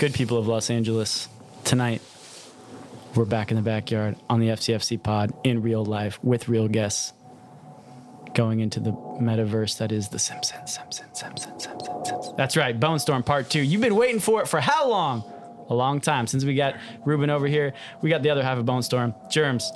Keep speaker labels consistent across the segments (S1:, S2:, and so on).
S1: good people of Los Angeles, tonight we're back in the backyard on the FCFC pod in real life with real guests going into the metaverse that is the Simpsons, Simpsons, Simpsons, Simpsons, Simpsons. That's right, Bone Storm Part 2. You've been waiting for it for how long? A long time. Since we got Ruben over here, we got the other half of Bone Storm, Germs.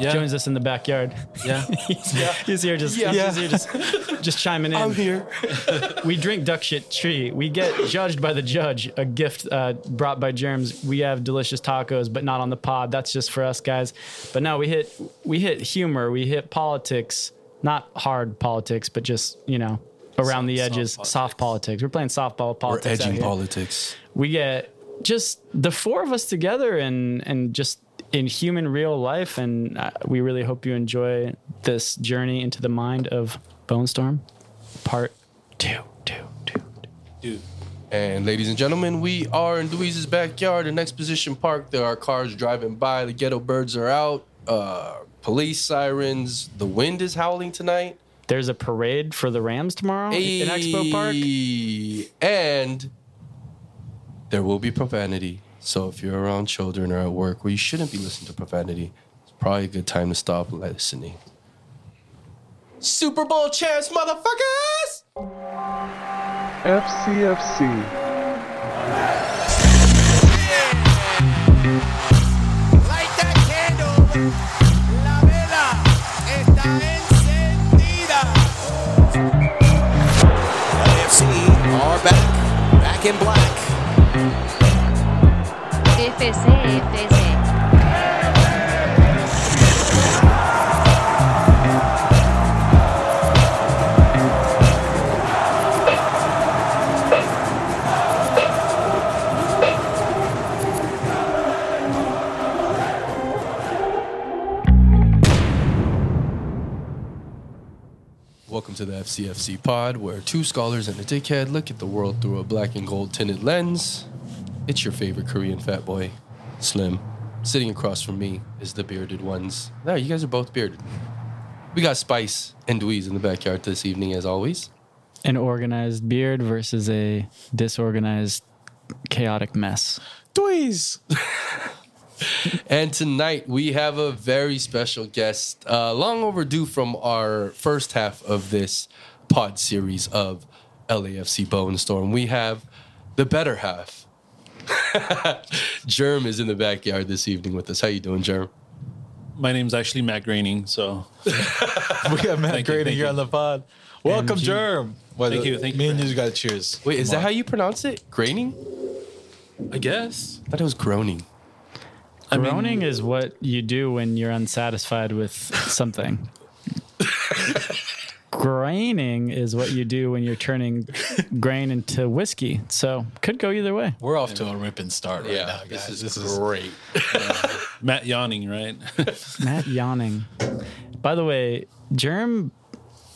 S2: Yeah.
S1: Joins us in the backyard.
S2: Yeah.
S1: he's, he's here just,
S2: Yeah.
S1: he's here just, just chiming in.
S2: I'm here.
S1: we drink duck shit tree. We get judged by the judge. A gift uh, brought by Germs. We have delicious tacos, but not on the pod. That's just for us guys. But no, we hit we hit humor. We hit politics. Not hard politics, but just you know around the
S2: Soft
S1: edges,
S2: politics.
S1: soft politics. We're playing softball politics.
S2: We're
S1: politics.
S2: edging politics.
S1: We get just the four of us together and and just in human real life and uh, we really hope you enjoy this journey into the mind of Bone Storm part 2 2 2
S2: Dude.
S3: And ladies and gentlemen, we are in Louise's backyard in Exposition Park. There are cars driving by. The ghetto birds are out. Uh, police sirens. The wind is howling tonight.
S1: There's a parade for the Rams tomorrow in Expo Park.
S3: And there will be profanity. So if you're around children or at work where you shouldn't be listening to profanity, it's probably a good time to stop listening. Super Bowl champs, motherfuckers!
S4: FCFC.
S5: Light that candle. La vela está encendida. AFC are back. Back in black.
S6: FC, FC.
S3: Welcome to the FCFC pod, where two scholars and a dickhead look at the world through a black and gold tinted lens. It's your favorite Korean fat boy, Slim. Sitting across from me is the bearded ones. There, you guys are both bearded. We got Spice and Dweez in the backyard this evening, as always.
S1: An organized beard versus a disorganized, chaotic mess.
S2: Dweez.
S3: And tonight we have a very special guest, uh, long overdue from our first half of this pod series of LAFC Bone Storm. We have the better half. Germ is in the backyard this evening with us. How you doing, Germ?
S2: My name's actually Matt Groening, so
S7: We got Matt
S2: Thank you,
S7: Groening
S2: thank
S7: here on the pod. Welcome,
S1: MG.
S7: Germ. Well,
S2: Thank you, thank
S7: Me
S2: you
S7: and
S2: for
S7: you got cheers.
S3: Wait, is
S7: Come
S3: that how you pronounce it? Graining?
S2: I guess.
S3: I thought it was groaning.
S2: I mean-
S1: Groaning is what you do when you're unsatisfied with something. Graining is what you do when you're turning grain into whiskey. So could go either way.
S7: We're off to a ripping start right now, guys.
S3: this is, great.
S2: Matt yawning, right?
S1: Matt yawning. By the way, Germ,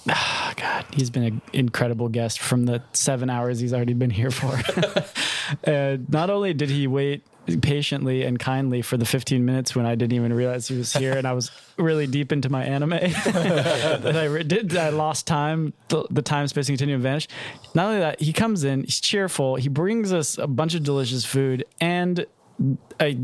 S1: ah, God, he's been an incredible guest from the seven hours he's already been here for. uh, not only did he wait patiently and kindly for the 15 minutes when I didn't even realize he was here and I was really deep into my anime that I re- did I lost time the, the time space continuum vanished not only that he comes in he's cheerful he brings us a bunch of delicious food and a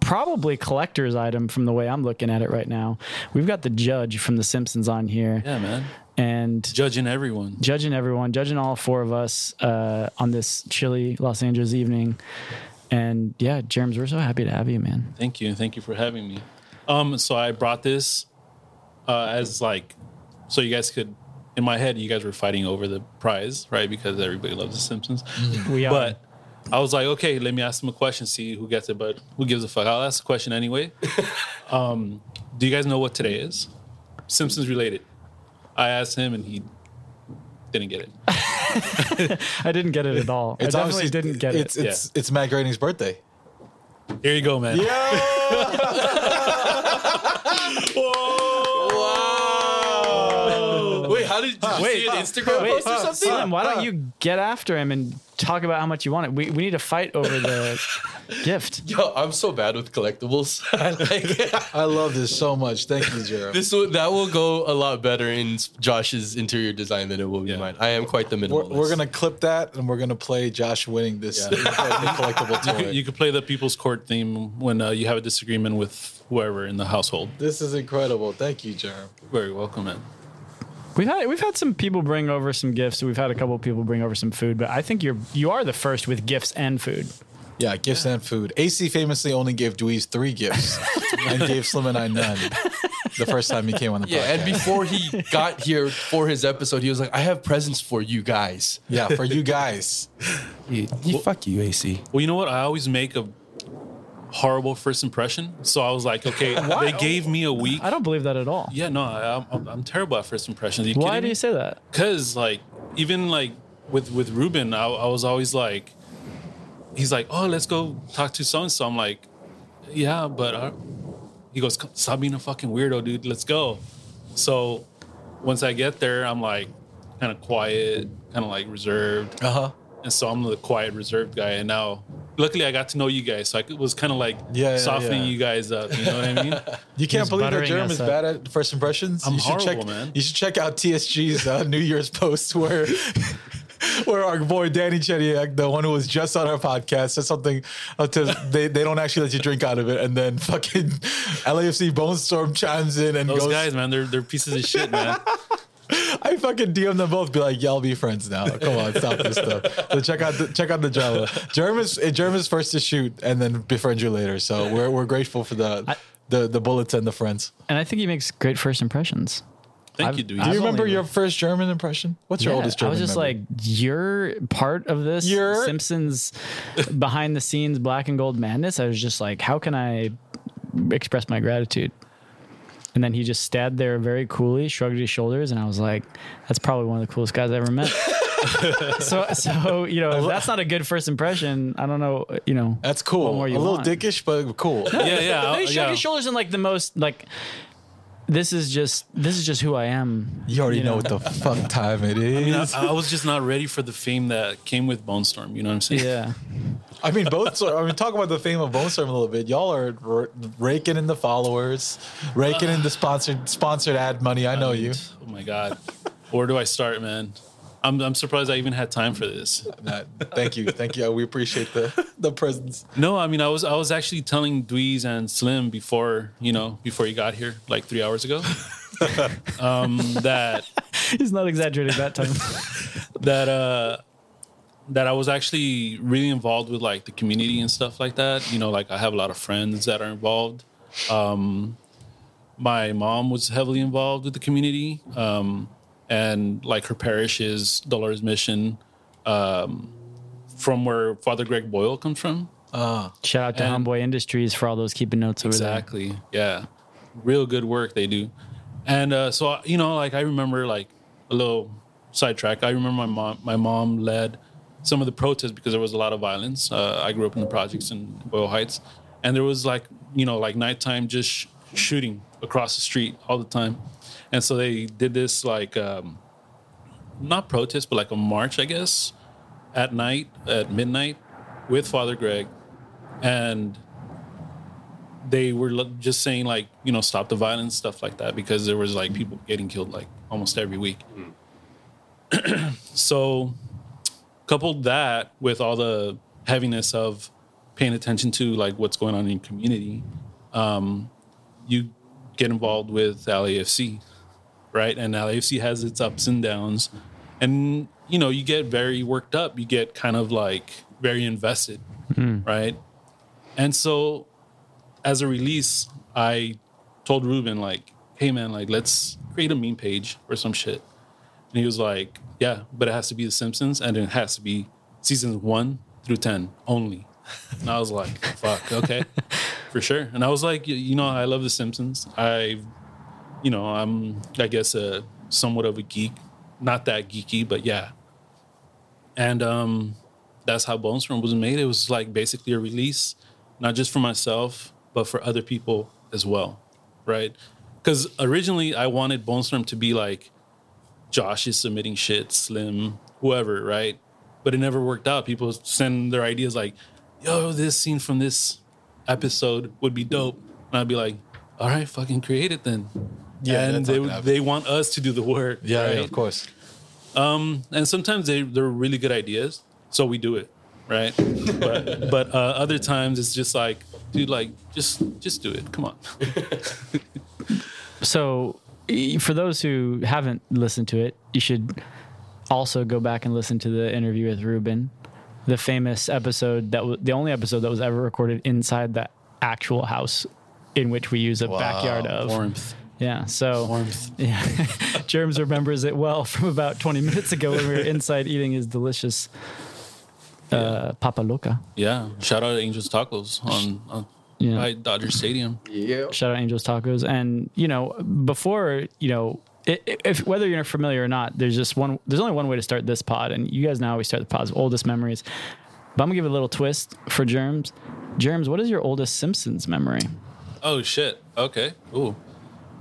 S1: probably collector's item from the way I'm looking at it right now. We've got the judge from The Simpsons on here,
S2: yeah, man.
S1: and
S2: Judging everyone.
S1: judging everyone, judging all four of us uh, on this chilly Los Angeles evening. And yeah, Germs, we're so happy to have you, man.
S2: Thank you. Thank you for having me. Um, so I brought this uh, as like, so you guys could, in my head, you guys were fighting over the prize, right? Because everybody loves The Simpsons.
S1: We are.
S2: But I was like, okay, let me ask them a question, see who gets it. But who gives a fuck? I'll ask a question anyway. um, do you guys know what today is? Simpsons related. I asked him, and he didn't get it.
S1: I didn't get it at all. I definitely
S7: obviously-
S1: didn't get
S7: it's,
S1: it.
S7: It's it's Matt Groening's birthday.
S2: Here you go, man.
S3: Wow. Wait, how How did, did you see an Instagram
S1: Wait,
S3: post or something?
S1: Slim, why don't you get after him and talk about how much you want it? We, we need to fight over the gift.
S3: Yo, I'm so bad with collectibles. I like
S7: I love this so much. Thank you, Jeremy.
S3: this. Will, that will go a lot better in Josh's interior design than it will be
S2: Yeah.
S3: mine. I am quite the
S7: We're,
S3: minimalist.
S7: we're gonna clip that and we're gonna play Josh winning this
S3: Yeah.
S7: incredible collectible
S2: You could,
S7: toy.
S2: you could play the People's Court theme when uh, you have a disagreement with whoever in the household.
S7: This is incredible. Thank you, Jeremy.
S2: Very welcome, man.
S1: We've had we've had some people bring over some gifts. We've had a couple of people bring over some food, but I think you're you are the first with gifts and food.
S7: Yeah, gifts and food. AC famously only gave Dweez three gifts and gave Slim and I none. The first time he came on the
S3: yeah,
S7: podcast.
S3: and before he got here for his episode, he was like, "I have presents for you guys."
S7: yeah, for you guys.
S3: He, fuck you, AC.
S2: Well, you know what? I always make a horrible first impression. So I was like, okay, they gave me a week.
S1: I don't believe that at all.
S2: Yeah, no, I, I'm, I'm terrible at first impressions. Are you
S1: Why do you say that?
S2: Because like even like with with Ruben, I, I was always like, he's like, oh, let's go talk to so and so. I'm like, yeah, but uh, he goes, stop being a fucking weirdo, dude. Let's go. So once I get there, I'm like kind of quiet, kind of like reserved,
S7: Uh huh.
S2: and so I'm the quiet, reserved guy. And now, luckily, I got to know you guys, so I was kind of like
S7: Yeah, yeah,
S2: softening
S7: yeah.
S2: you guys up. You know what I mean?
S7: You can't
S1: He's
S7: believe that
S1: buttering
S7: Jerem is
S1: up.
S7: bad at first impressions.
S2: I'm
S7: you should check,
S2: horrible, man.
S7: You should check out TSG's uh, New Year's post where where our boy Danny Chediak, the one who was just on our podcast, said something uh, to they, they don't actually let you drink out of it, and then fucking LAFC Bone Storm chimes in and
S2: Those
S7: goes,
S2: guys, man, they're they're pieces of shit, man.
S7: I fucking DM them both, be like, y'all be friends now. Come on, stop this stuff. So check out the check out the drama. Jerem is Jerem is first to shoot and then befriend you later. So we're we're grateful for the
S1: I-
S7: the the bullets and the friends.
S1: And I think he makes great first impressions.
S2: Thank
S1: I've-
S2: you, dude.
S7: Do
S1: I've
S7: you remember your first German impression? What's your
S1: Yeah,
S7: oldest
S1: I was just
S7: memory?
S1: like, you're part of this
S7: You're-
S1: Simpsons behind the scenes black and gold madness. I was just like, how can I express my gratitude? And then he just stood there very coolly, shrugged his shoulders, and I was like, that's probably one of the coolest guys I ever met. so, so you know, if that's not a good first impression, I don't know, you know.
S7: that's
S1: what
S7: cool.
S1: more
S7: A little
S1: want.
S7: dickish, but cool.
S2: yeah, yeah,
S1: Then he shrugged
S2: yeah.
S1: his shoulders in like the most like. This is just this is just who I am.
S7: You already
S1: You
S7: know
S1: know.
S7: what the fuck time it is.
S2: I, mean. I, I was just not ready for the fame that came with Bone Storm. You know what I'm saying?
S1: Yeah.
S7: I mean, both. I mean, talk about the fame of Bone Storm a little bit. Y'all are r- raking in the followers, raking in the sponsored sponsored ad money. I know you.
S2: Oh my god, where do I start, man? I'm I'm surprised I even had time for this.
S7: Nah, thank you, thank you. We appreciate the the presence.
S2: No, I mean I was I was actually telling Dweez and Slim before you know before you got here like three hours ago. um, that
S1: He's not exaggerating that time.
S2: that uh that I was actually really involved with like the community and stuff like that. You know, like I have a lot of friends that are involved. Um, my mom was heavily involved with the community, um, and like her parish is Dolores Mission, um, from where Father Greg Boyle comes from.
S1: Shout out to
S2: And-
S1: Homeboy Industries for all those keeping notes over there.
S2: Exactly. Yeah. Real good work they do. And uh, so you know, like I remember like a little sidetrack. I remember my mom my mom led some of the protests because there was a lot of violence. Uh, I grew up in the projects in Boyle Heights, and there was like you know like nighttime just sh- shooting across the street all the time. And so they did this like um, not protest but like a march, I guess, at night at midnight with Father Greg, and they were just saying like you know stop the violence stuff like that because there was like people getting killed like almost every week so coupled that with all the heaviness of paying attention to like what's going on in your community um, you get involved with LAFC right? And LAFC has its ups and downs. And you know you get very worked up. You get kind of like very invested right? And so as a release, I told Ruben like, "Hey man, like let's create a meme page or some shit." And he was like, "Yeah, but it has to be The Simpsons, and it has to be seasons one through ten only." And I was like, "Fuck, okay, for sure." And I was like, "You know, I love The Simpsons. I, you know, I'm I guess a somewhat of a geek, not that geeky, but yeah." And um, that's how Bone Storm was made. It was like basically a release, not just for myself, but for other people as well, right? Because originally I wanted Bone Storm to be like Josh is submitting shit, Slim, whoever, right? But it never worked out. People send their ideas like, "Yo, this scene from this episode would be dope," and I'd be like, "All right, fucking create it then."
S7: Yeah,
S2: and they
S7: not gonna happen.
S2: they want us to do the work.
S7: Yeah,
S2: right?
S7: yeah, of course.
S2: and sometimes they they're really good ideas, so we do it, right? but but uh, other times it's just like, dude, like just just do it. Come on.
S1: So, for those who haven't listened to it, you should also go back and listen to the interview with Ruben, the famous episode that was the only episode that was ever recorded inside the actual house in which we use a backyard of.
S2: Warmth.
S1: Yeah. So,
S2: Warmth.
S1: yeah, Germs remembers it well from about 20 minutes ago when we were inside eating his delicious uh, Papa Loca.
S2: Yeah. Shout out to Angels Tacos on, on
S1: Yeah.
S2: by Dodger Stadium.
S3: Yeah.
S1: Shout out Angels Tacos. And you know, before you know, i- i- if whether you're familiar or not, there's just one. There's only one way to start this pod, and you guys know how we start the pods, oldest memories. But I'm gonna give it a little twist for Germs. Germs, what is your oldest Simpsons memory?
S2: Oh shit. Okay. Ooh.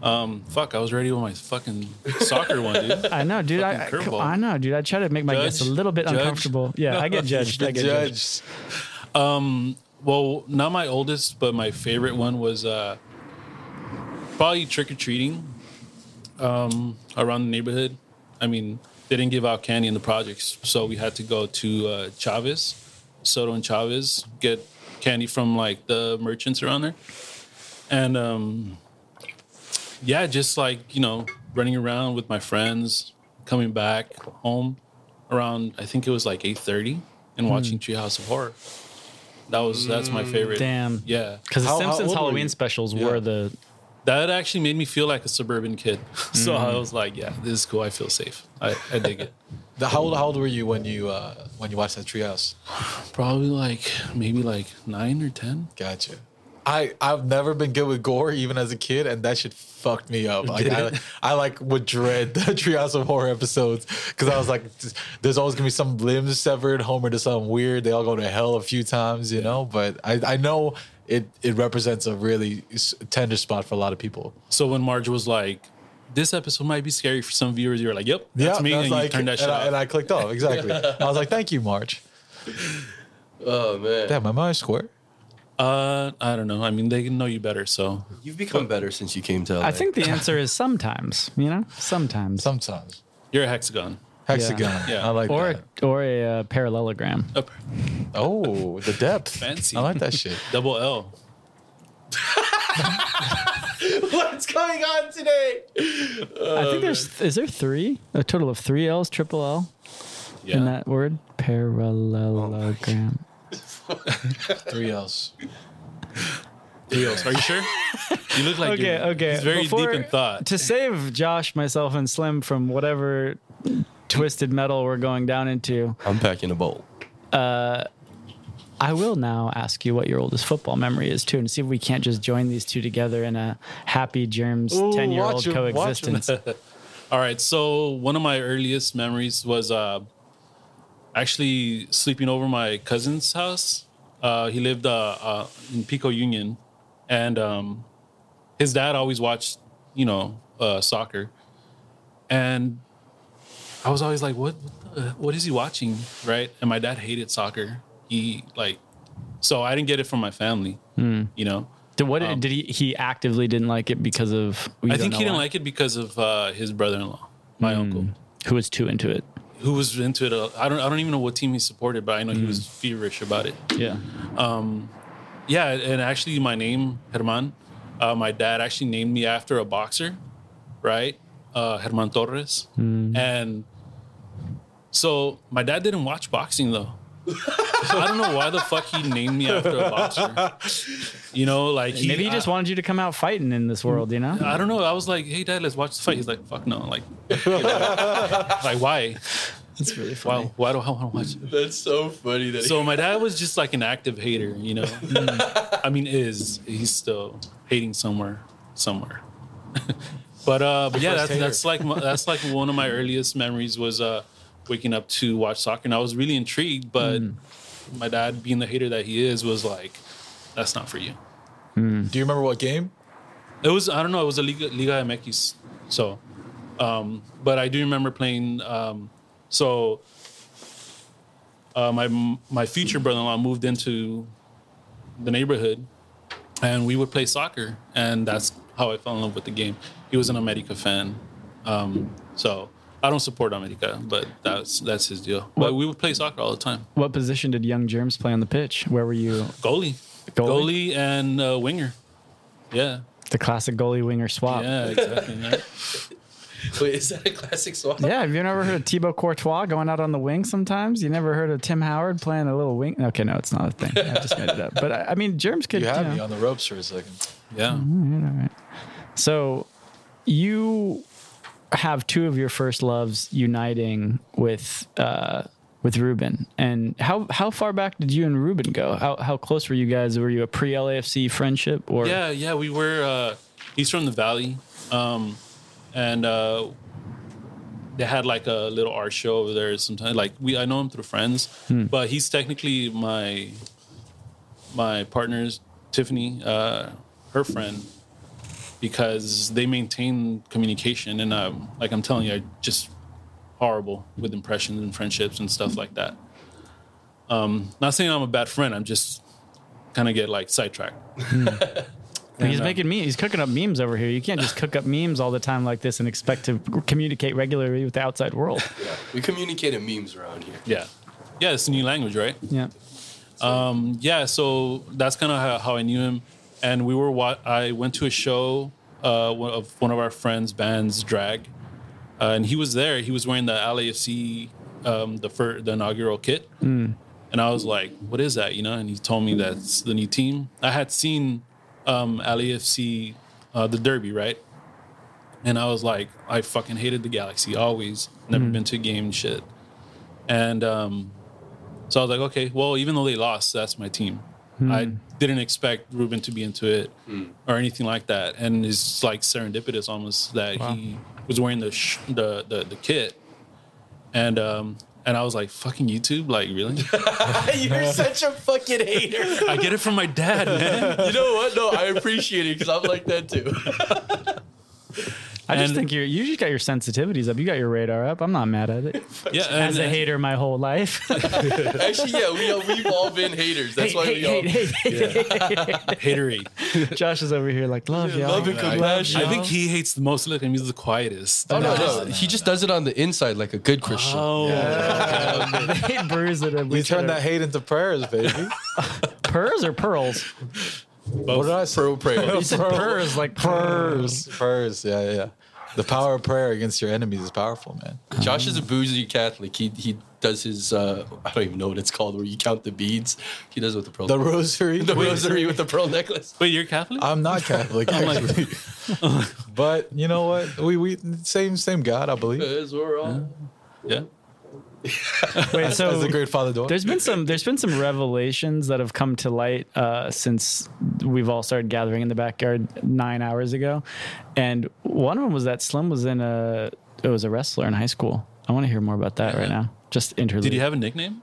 S2: Um. Fuck. I was ready with my fucking soccer one, dude.
S1: I know, dude. I, I, I know, dude. I try to make my guests a little bit
S2: Judge?
S1: uncomfortable. Yeah, I get judged. I get judged.
S7: Judge.
S2: Well, not my oldest, but my favorite one was uh, probably trick or treating um, around the neighborhood. I mean, they didn't give out candy in the projects, so we had to go to uh, Chavez, Soto and Chavez, get candy from like the merchants around there, and um, yeah, just like you know, running around with my friends, coming back home around I think it was like eight thirty, and watching Treehouse of Horror. That was that's my favorite.
S1: Damn.
S2: Yeah,
S1: Because the
S7: How- how
S1: Simpsons
S7: old were
S1: Halloween
S7: you?
S1: specials
S7: Yeah.
S1: were the
S2: that actually made me feel like a suburban kid. so I was like, yeah, this is cool. I feel safe. I, I dig it.
S7: The, how, old, how old were you when you uh, when you watched that Treehouse?
S2: Probably like maybe like nine or ten.
S7: Gotcha. I I've never been good with gore even as a kid, and that shit fucked me up. Like I, I like would dread the Treehouse of Horror episodes because I was like, there's always gonna be some limbs severed. Homer does something weird. They all go to hell a few times, you know. But I I know it it represents a really tender spot for a lot of people.
S2: So when Marge was like, this episode might be scary for some viewers, you were like, yep, that's me.
S7: I
S2: And
S7: was
S2: you turned that
S7: and,
S2: shit
S7: I,
S2: off.
S7: and I clicked off exactly. I was like, thank you, March.
S3: Oh man.
S7: Damn, am I square?
S2: Uh, I don't know. I mean, they know you better. So
S3: You've become better since you came to LA.
S1: I think the answer is sometimes, you know? Sometimes.
S7: Sometimes
S2: you're a hexagon.
S7: hexagon.
S2: Yeah.
S7: I like
S1: or
S7: that.
S1: or a uh, parallelogram.
S2: Up,
S7: Oh, the depth.
S2: Fancy.
S7: I like that shit.
S2: double L.
S3: what's going on today?
S1: I think there's is there three? A total of three L's, triple L
S2: Yeah.
S1: in that word? Parallelogram.
S7: Three L's.
S2: Three L's. Are you sure? You look like
S1: Okay,
S2: you're,
S1: okay.
S2: He's very
S1: Before-
S2: deep in thought.
S1: To save Josh, myself, and Slim from whatever twisted metal we're going down into,
S3: I'm packing a bowl.
S1: Uh, I will now ask you what your oldest football memory is too, and see if we can't just join these two together in a happy germs ten year old
S7: watch 'em, watch 'em.
S1: coexistence.
S2: All right. So one of my earliest memories was uh, actually sleeping over my cousin's house. Uh, he lived uh, uh, in Pico Union, and um, his dad always watched, you know, uh, soccer. And I was always like, "What? What, the, what is he watching?" Right? And my dad hated soccer. He like, so I didn't get it from my family. You know.
S1: Did what did he? He actively didn't like it because of.
S2: Um, I think he didn't like it because of uh, his brother-in-law, my uncle.
S1: Who was too into it?
S2: Who was into it. uh, I don't. I don't even know what team he supported, but I know he was feverish about it.
S1: Yeah.
S2: Yeah, and actually, my name Herman. Uh, my dad actually named me after a boxer, right? Uh, Herman Torres, and so my dad didn't watch boxing though. I don't know why the fuck he named me after a boxer. You know, like he,
S1: Maybe he just
S2: I,
S1: wanted you to come out fighting in this world, you know?
S2: I don't know. I was like, "Hey, dad, let's watch the fight." He's like, "Fuck no!" Like, you know, like why?
S1: That's really funny.
S2: Why? Why do I want to watch it?
S3: That's so funny that
S2: So my dad was just like an active hater, you know. I mean, is he's still hating somewhere, somewhere. but uh, but yeah, that's
S7: hater.
S2: that's like my, that's like one of my earliest memories was uh waking up to watch soccer, and I was really intrigued. But my dad, being the hater that he is, was like, "That's not for you."
S7: Do you remember what game?
S2: It was I don't know. It was a Liga, Liga MX, so Um, but I do remember playing. Um, so uh, my my future brother-in-law moved into the neighborhood, and we would play soccer, and that's how I fell in love with the game. He was an America fan, um, so I don't support America, but that's that's his deal. But we would play soccer all the time.
S1: What position did young Germs play on the pitch? Where were you?
S2: Goalie,
S1: Goalie?
S2: goalie, and uh, winger. Yeah,
S1: The classic goalie winger swap.
S2: yeah, exactly. right?
S3: Wait, is that a classic swap?
S1: Yeah, have you never heard of Thibaut Courtois going out on the wing sometimes? You never heard of Tim Howard playing a little wing? Okay, no, it's not a thing. I just made it up. But I, I mean, Germs could.
S7: You had
S1: know.
S7: me on the ropes for a second.
S2: Yeah. All right.
S1: So you have two of your first loves uniting with uh, with Ruben. And how how far back did you and Ruben go? How how close were you guys? Were you a pre LAFC friendship or
S2: Yeah, yeah, we were. Uh, he's from the valley, um, and uh, they had like a little art show over there. Sometimes, like we, I know him through friends, but he's technically my my partner's Tiffany, uh, her friend, because they maintain communication. And um, like I'm telling you, I just horrible with impressions and friendships and stuff like that. Um, not saying I'm a bad friend. I'm just kind of get like sidetracked.
S1: he's
S2: And, uh,
S1: making me he's cooking up memes over here. You can't just cook up memes all the time like this and expect to communicate regularly with the outside world.
S3: Yeah. We communicate in memes around here.
S2: Yeah. Yeah, it's a new language, right?
S1: Yeah.
S2: Um, yeah, so that's kind of how, how I knew him. And we were, wa- I went to a show uh, of one of our friends' bands, Drag. Uh, and he was there. He was wearing the LAFC, um, the, fir- the inaugural kit. And I was like, what is that? You know, and he told me that's the new team. I had seen um, LAFC, uh, the Derby, right? And I was like, I fucking hated the Galaxy always. Never been to a game and shit. And um, so I was like, okay, well, even though they lost, that's my team. I didn't expect Ruben to be into it or anything like that. And it's like serendipitous almost that he was wearing the, sh- the the the kit. And um, and I was like, fucking YouTube, like really?
S3: You're such a fucking hater.
S2: I get it from my dad, man.
S3: You know what? No, I appreciate it because I'm like that too.
S1: I just
S2: And-
S1: think you're you just got your sensitivities up. You got your radar up. I'm not mad at it.
S2: Yeah,
S1: As
S2: and,
S1: a hater my whole life.
S3: Actually, yeah, we uh, we've all been haters. That's why we all
S1: hate, hate, hate.
S2: hatery.
S1: Josh is over here like love y'all.
S3: love and compassion.
S2: I think he hates the most. Look, and he's the quietest.
S3: Oh no, no, he just does it on the inside like a good Christian.
S2: Oh,
S1: they bruise it. and
S7: We
S1: we
S7: turn that hate into prayers, baby.
S1: to- purrs or pearls.
S7: What did I say?
S3: Pro prayer.
S1: You said purrs like
S7: Prayers. Prayers. Yeah, yeah, yeah. The power of prayer against your enemies is powerful, man.
S3: Josh is a bougie Catholic. He he does his uh, I don't even know what it's called where you count the beads. He does it with the pearl.
S7: The rosary.
S3: the rosary with the pearl necklace.
S2: Wait, you're Catholic?
S7: I'm not Catholic, actually. but you know what? We we same same God, I believe.
S3: Because we're all
S2: yeah.
S1: Wait,
S7: As
S1: so
S7: the great Father Dor.
S1: there's been some there's been some revelations that have come to light uh, since we've all started gathering in the backyard nine hours ago, and one of them was that Slim was in a it was a wrestler in high school. I want to hear more about that right now. Just interlude.
S2: Did he have a nickname?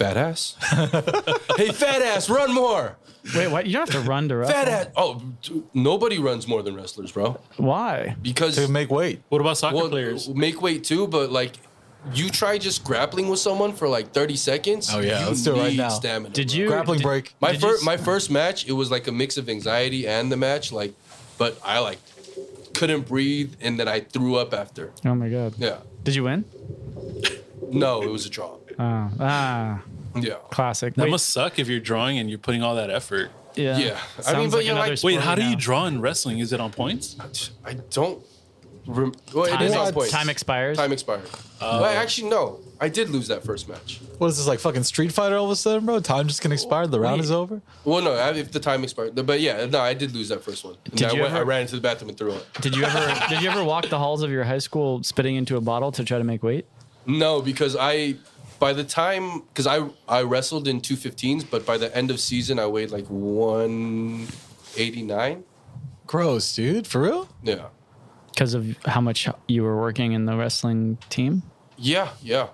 S3: fat ass. hey, fat ass, run more.
S1: Wait, what? You don't have to run to wrestle.
S3: Fat ass. Oh, dude, nobody runs more than wrestlers, bro.
S1: Why?
S3: Because
S7: to make weight.
S2: What about soccer
S3: well,
S2: players?
S3: make weight too, but like. You try just grappling with someone for like 30 seconds.
S7: Oh, yeah,
S3: you
S7: let's do it right
S3: need
S7: now.
S3: Stamina,
S1: Did
S3: bro.
S1: you
S7: Grappling
S1: did-
S7: break.
S3: My
S1: Did you
S3: first
S1: s-
S3: my first match, it was like a mix of anxiety and the match, like, but I like couldn't breathe, and then I threw up after.
S1: Oh my god.
S3: Yeah,
S1: Did you win?
S3: no, it was a draw.
S1: Oh, ah,
S3: Yeah,
S1: classic.
S2: That
S1: Wait,
S2: must suck if you're drawing and you're putting all that effort.
S1: yeah.
S3: yeah. I
S1: Sounds
S3: mean, but
S1: like
S3: you're
S1: another
S3: like,
S1: sport
S2: Wait, how do
S1: now.
S2: you draw in wrestling? Is it on points?
S3: I don't. Rem- well,
S1: Time,
S3: it is on points.
S1: time expires.
S3: Time expired. Uh, well, actually, no. I did lose that first match.
S7: What is this like fucking Street Fighter all of a sudden, bro? Time just can expire. The round
S3: Wait.
S7: is over.
S3: Well, no, I- if the time expired, but yeah, no, I did lose that first one. And
S1: Did
S3: I,
S1: you
S3: went, I
S1: ever-
S3: ran into the bathroom and threw up.
S1: Did you ever did you ever walk the halls of your high school spitting into a bottle to try to make weight?
S3: No, because I, by the time, because I I wrestled in two 15s, but by the end of season, I weighed like one eighty nine.
S7: Gross, dude. For real?
S3: Yeah.
S1: Because of how much you were working in the wrestling team?
S3: Yeah, yeah.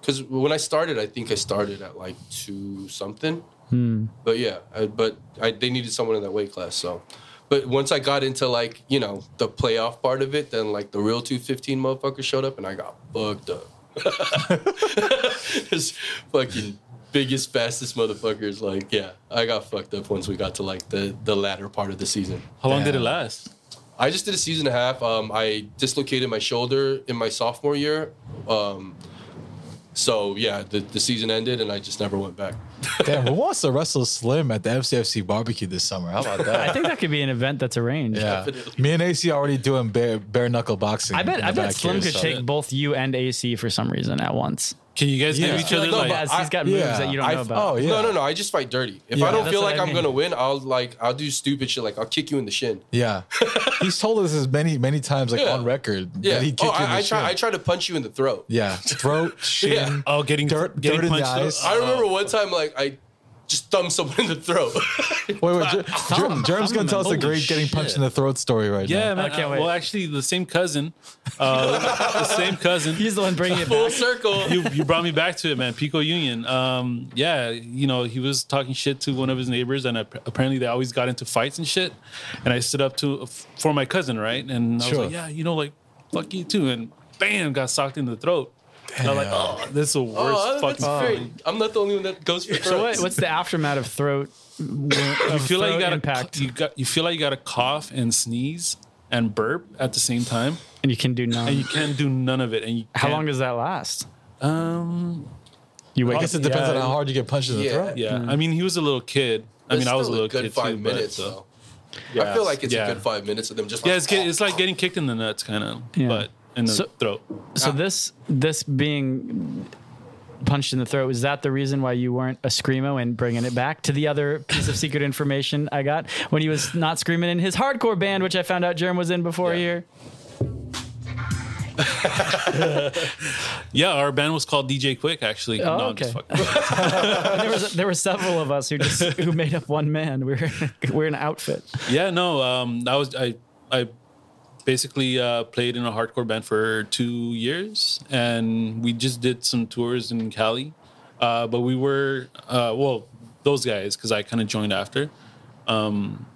S3: Because when I started, I think I started at like two something. Hmm. But yeah, I, but I, they needed someone in that weight class. So, But once I got into like you know the playoff part of it, then like the real 215 motherfuckers showed up, and I got fucked up. This fucking biggest, fastest motherfuckers. Like, yeah, I got fucked up once we got to like the the latter part of the season.
S2: How long did it last?
S3: I just did a season and a half. Um, I dislocated my shoulder in my sophomore year. Um, so yeah, the, the season ended, and I just never went back.
S7: Damn, who wants to wrestle Slim at the FCFC barbecue this summer? How about that?
S1: I think that could be an event that's arranged.
S7: yeah,
S3: Definitely.
S7: me and AC already doing bare bare knuckle boxing.
S1: I bet
S7: in
S1: I bet Slim
S7: here,
S1: could
S7: so-
S1: take both you and AC for some reason at once.
S2: Can you guys
S7: Yeah.
S2: give each other
S1: No,
S2: like?
S1: but he's got moves
S7: yeah,
S1: that you don't
S3: I-
S1: know about.
S7: oh, yeah.
S3: No, no, no. I just fight dirty. If
S7: Yeah.
S3: I don't
S1: That's
S3: feel like
S1: I
S3: I'm
S1: mean.
S3: gonna win, I'll like I'll do stupid shit. Like I'll kick you in the shin.
S7: Yeah, he's told us this many many times, like
S3: Yeah.
S7: on record,
S3: Yeah.
S7: that he kicked
S3: Oh,
S7: you in the
S3: I, I try.
S7: shin.
S3: I try to punch you in the throat.
S7: Yeah, throat, shin.
S3: Yeah.
S2: oh, getting
S7: Dirt-
S2: getting
S7: dirt in the
S2: punched.
S7: eyes.
S3: I remember one time, like I just thumbed someone in the throat.
S7: Wait, wait, Jer- Jer- Germ's gonna tell us a
S2: Holy
S7: great getting punched
S2: shit.
S7: in the throat story right
S2: Yeah,
S7: now.
S2: man.
S1: I can't
S2: uh,
S1: wait.
S2: Well, actually, the same cousin, uh, the same cousin.
S1: He's the one bringing it
S3: Full
S1: back.
S3: circle.
S2: you, you brought me back to it, man. Pico Union. Um, yeah, you know, he was talking shit to one of his neighbors, and ap- apparently they always got into fights and shit. And I stood up to for my cousin, right? And I
S7: Sure.
S2: was like, yeah, you know, like fuck you too, and bam, got socked in the throat. And I'm like, oh, this is the worst
S3: Oh,
S2: fucking
S3: that's great. I'm not the only one that goes for
S1: So what, what's the aftermath of throat?
S2: You feel like you got
S1: impact,
S2: you got you feel like you got to cough and sneeze and burp at the same time,
S1: and you can do none.
S2: and you can't do none of it. And you
S1: How
S2: can't-
S1: long does that last?
S2: um
S1: You
S7: I guess
S1: up.
S7: it depends
S2: Yeah.
S7: on how hard you get punched in the
S3: Yeah.
S7: throat.
S2: yeah?
S1: Mm.
S2: I mean, he was a little kid. I mean, I was a
S3: still
S2: little
S3: good
S2: kid
S3: five
S2: too, but,
S3: minutes.
S2: uh,
S3: though.
S2: yeah.
S3: I feel like it's
S2: Yeah.
S3: a good five minutes of them just.
S2: Yeah,
S3: like,
S2: it's get, it's like getting kicked in the nuts, kind of,
S1: Yeah.
S2: but in the
S1: So-
S2: throat.
S1: So this this being punched in the throat was that the reason why you weren't a screamo and bringing it back to the other piece of secret information I got when he was not screaming in his hardcore band, which I found out Jerem was in before
S3: Yeah.
S1: here.
S2: Yeah, our band was called DJ Quik, actually.
S1: Oh,
S2: no,
S1: okay.
S2: just fucking-
S1: And there was there were several of us who just who made up one man. We were we're an outfit.
S2: yeah, no, um, I was I I basically uh, played in a hardcore band for two years, and we just did some tours in Cali. Uh, but we were uh, well, those guys because I kind of joined after. Um,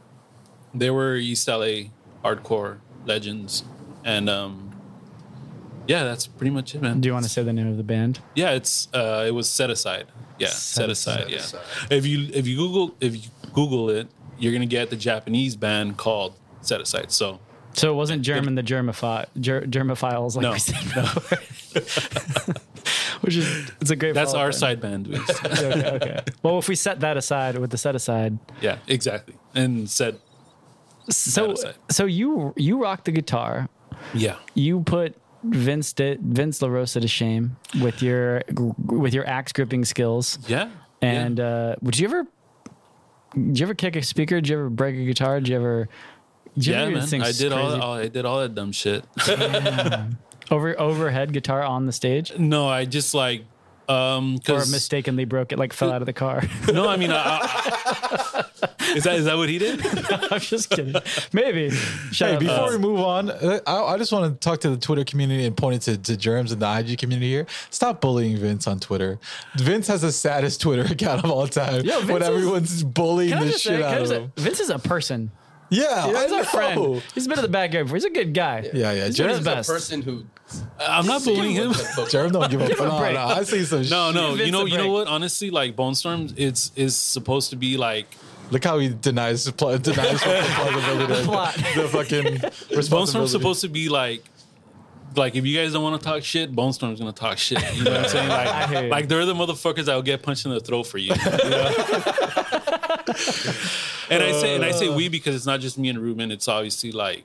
S2: they were East LA hardcore legends, and um, yeah, that's pretty much it, man.
S1: Do you want to say the name of the band?
S2: Yeah, it's uh, it was set aside. Yeah,
S1: Set
S2: set, aside. Yeah.
S3: Aside.
S2: If you if you Google if you Google it, you're gonna get the Japanese band called Set Aside. So
S1: So it wasn't German the germaphi- ger- germaphiles like
S2: No,
S1: we said before. Which is it's a great.
S2: that's our
S1: band.
S2: side band.
S1: okay, okay. Well, if we set that aside with the set aside,
S2: yeah, exactly. And said
S1: so so you you rock the guitar.
S2: yeah.
S1: You put Vince di- Vince LaRosa to shame with your with your axe gripping skills.
S2: Yeah.
S1: And uh, would you ever? Did you ever kick a speaker? Did you ever break a guitar? Did you ever? Did
S2: yeah, man. I did all,
S1: crazy-
S2: all I did all that dumb shit.
S1: over overhead guitar on the stage,
S2: no, I just like um
S1: or mistakenly broke it, like fell out of the car.
S2: no, I mean, I, I, is that is that what he did?
S1: I'm just kidding. Maybe. Shut
S7: Hey,
S1: up.
S7: before we move on, uh, I, I just want to talk to the Twitter community and point it to, to Germs and the IG community here. Stop bullying Vince on Twitter. Vince has the saddest Twitter account of all time.
S1: Yo, Vince
S7: when
S1: is-
S7: everyone's bullying
S1: Can
S7: the
S1: just say,
S7: shit out of
S1: just say,
S7: him.
S1: Vince is a person.
S7: Yeah, I
S1: He's our
S7: know.
S1: friend. He's been in the backyard before. He's a good guy.
S7: Yeah, yeah.
S1: He's doing his
S7: Germs,
S1: best.
S3: person who.
S2: I'm not bullying him.
S7: Germ don't give a
S1: Give him a
S7: fuck. No,
S1: break.
S7: no, I see some
S2: No,
S7: shit.
S2: no.
S1: Vince
S2: You know, you know what? Honestly, like Bone Storms, it's is supposed to be like
S7: Look how he denies pl- denies plausibility.
S1: Plot.
S7: the fucking
S2: Bone Storm's
S7: responsibility.
S2: supposed to be like, like if you guys don't want to talk shit, Bone Storm's gonna talk shit. You know what I'm saying? Like, like they're the motherfuckers that will get punched in the throat for you. you know? and I say and I say we because it's not just me and Ruben. It's obviously like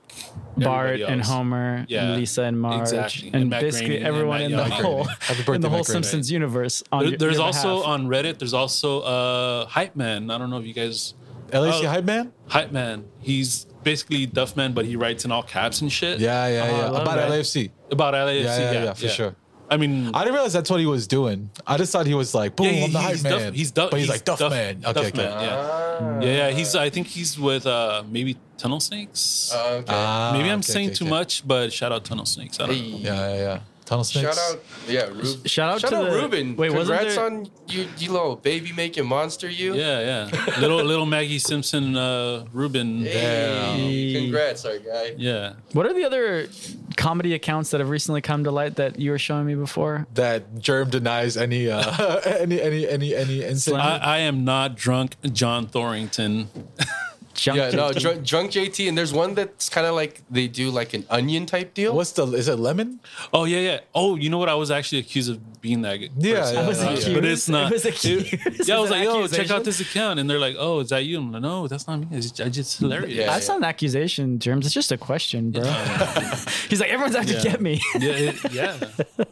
S1: Bart
S2: everybody
S1: and. Homer,
S2: Yeah,
S1: and Lisa and Marge,
S2: exactly.
S1: and,
S2: And
S1: basically
S2: Groening and
S1: everyone
S2: Matt
S1: in the
S2: Young.
S1: whole
S7: Happy birthday,
S1: in the whole
S7: Matt Groening.
S1: Simpsons universe. On
S2: There-
S1: your-
S2: there's
S1: your
S2: also
S1: behalf.
S2: on Reddit. There's also uh, Hype Man. I don't know if you guys
S7: LAC
S2: Oh.
S7: hype man.
S2: Hype Man. He's basically Duff Man, but he writes in all caps and shit.
S7: Yeah, yeah,
S1: Oh,
S7: yeah.
S1: love
S7: About
S1: that.
S7: LAFC.
S2: About LAFC.
S7: Yeah,
S2: Yeah,
S7: yeah, yeah, for sure.
S2: I mean,
S7: I didn't realize that's what he was doing. I just thought he was like, boom,
S2: yeah,
S7: I'm the hype
S2: he's
S7: man.
S2: Duff, he's Duff.
S7: but he's, like Duff, man. Okay,
S2: Duff
S7: okay.
S2: Man, yeah. yeah, yeah. He's. I think he's with uh maybe Tunnel Snakes.
S3: Uh, okay.
S7: Ah,
S2: maybe I'm
S7: okay,
S2: saying
S7: okay,
S2: too
S7: okay.
S2: much, but shout out Tunnel Snakes. I don't know.
S7: Yeah, yeah, yeah. Tunnel snakes.
S3: Shout out, yeah, Ruben.
S1: Shout out
S3: Shout
S1: to
S3: out
S1: the-
S3: Ruben.
S1: wait, wasn't
S3: Congrats
S1: there-
S3: on you, you little baby making monster. You.
S2: Yeah, yeah. Little little Maggie Simpson, uh, Ruben.
S3: Hey, congrats, our guy.
S2: Yeah.
S1: What are the other comedy accounts that have recently come to light that you were showing me before?
S7: That Germ denies any uh any any any any incident.
S2: I, I am not drunk, John Thorrington.
S1: Junk
S3: Yeah, no,
S1: JT.
S3: drunk, drunk JT, and there's one that's kind of like they do like an onion type deal.
S7: What's the is it lemon?
S2: Oh yeah, yeah. Oh, you know what? I was actually accused of being that. g-
S7: Yeah, yeah,
S1: I was accused.
S2: but it's not.
S1: It was accused.
S2: yeah, I was like,
S1: an
S2: yo, check out this account, and they're like, oh, is that you? I'm like, no, that's not me. It's just, I just hilarious.
S3: Yeah.
S1: That's not an accusation, Germs. It's just a question, bro. He's like, everyone's out to get me.
S2: yeah, it, yeah.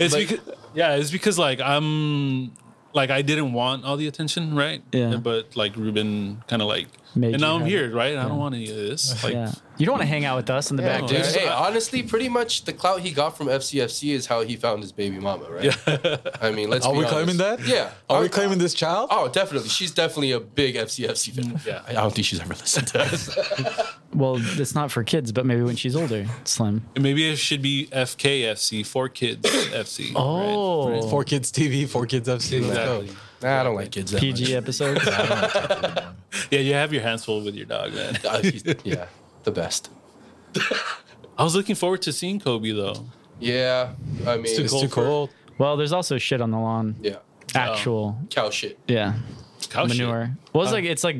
S2: It's because yeah, it's because like I'm like I didn't want all the attention, right?
S1: Yeah.
S2: But like Ruben kind of like,
S1: Made
S2: and now I'm here, right? I don't want any of this. Like,
S1: yeah. You don't want to hang out with us in the
S3: Yeah,
S1: back,
S3: dude.
S1: dude.
S3: Hey, honestly, pretty much the clout he got from FCFC is how he found his baby mama, right? Yeah. I mean, let's.
S7: Are
S3: be
S7: we
S3: honest.
S7: claiming that?
S3: Yeah.
S7: Are we claiming this child?
S3: Oh, definitely. She's definitely a big FCFC fan.
S2: Yeah.
S3: I don't think she's ever listened to us.
S1: Well, it's not for kids, but maybe when she's older, Slim.
S2: maybe it should be FKFC, for kids FC.
S1: Oh,
S2: right?
S7: Four kids TV, four kids FC. Let's go.
S2: Exactly.
S3: nah, I don't like kids that
S1: PG
S3: much.
S1: episodes.
S2: Yeah, you have your hands full with your dog, man.
S3: Yeah, the best.
S2: I was looking forward to seeing Kobe though.
S3: Yeah, I mean,
S7: It's too cold.
S1: well, there's also shit on the lawn.
S3: yeah,
S1: Actual, oh.
S3: cow shit.
S1: yeah,
S2: Cow shit.
S1: manure. Well, it's like it's like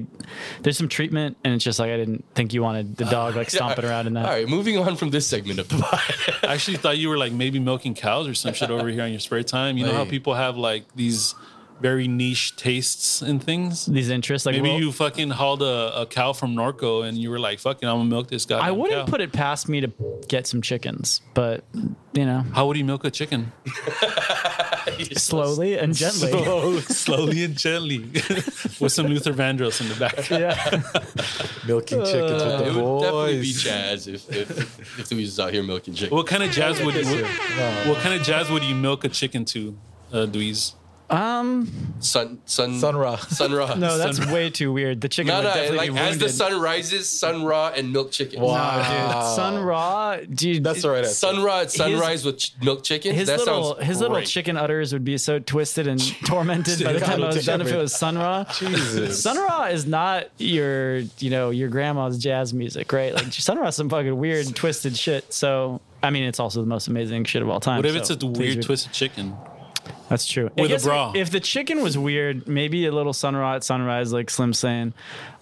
S1: there's some treatment, and it's just like I didn't think you wanted the dog like stomping around in that.
S3: All right, moving on from this segment of the pod.
S2: I actually thought you were like maybe milking cows or some shit over here on your spare time. You know how people have like these very niche tastes and things.
S1: These interests, like
S2: Maybe
S1: well,
S2: you fucking hauled a, a cow from Norco and you were like, "Fucking, I'm gonna milk this guy."
S1: I wouldn't put it past me to get some chickens, but you know,
S2: How would you milk a chicken?
S1: slowly and gently.
S2: Slowly and gently, with some Luther Vandross in the back.
S1: yeah.
S7: Milking chickens with the
S3: It
S7: the
S3: would definitely be jazz if if, if Louise was out here milking chicken.
S2: What kind of jazz would what, what kind of jazz would you milk a chicken to, uh, Dweez?
S1: Um.
S3: Sun sun
S7: Sun Ra.
S3: sun ra.
S1: No, that's way too weird. The chicken
S3: no
S1: would
S3: no.
S1: definitely
S3: Like
S1: be
S3: as the sun rises, sun raw and milk chicken.
S1: No,
S7: Wow.
S1: dude. Sun raw, dude.
S7: That's the right answer.
S3: Sun raw at sunrise with ch- milk chicken.
S1: His
S3: that
S1: little
S3: sounds
S1: his little chicken udders would be so twisted and tormented by the time I was done if it was Sun Ra.
S7: Jesus.
S1: Sun Ra is not your you know your grandma's jazz music, right? Like Sun Ra is some fucking weird twisted shit. So I mean, it's also the most amazing shit of all time.
S2: What if
S1: so
S2: it's a weird twisted chicken?
S1: That's true.
S2: With a bra.
S1: If the chicken was weird, maybe a little Sun Ra at sunrise, like Slim saying.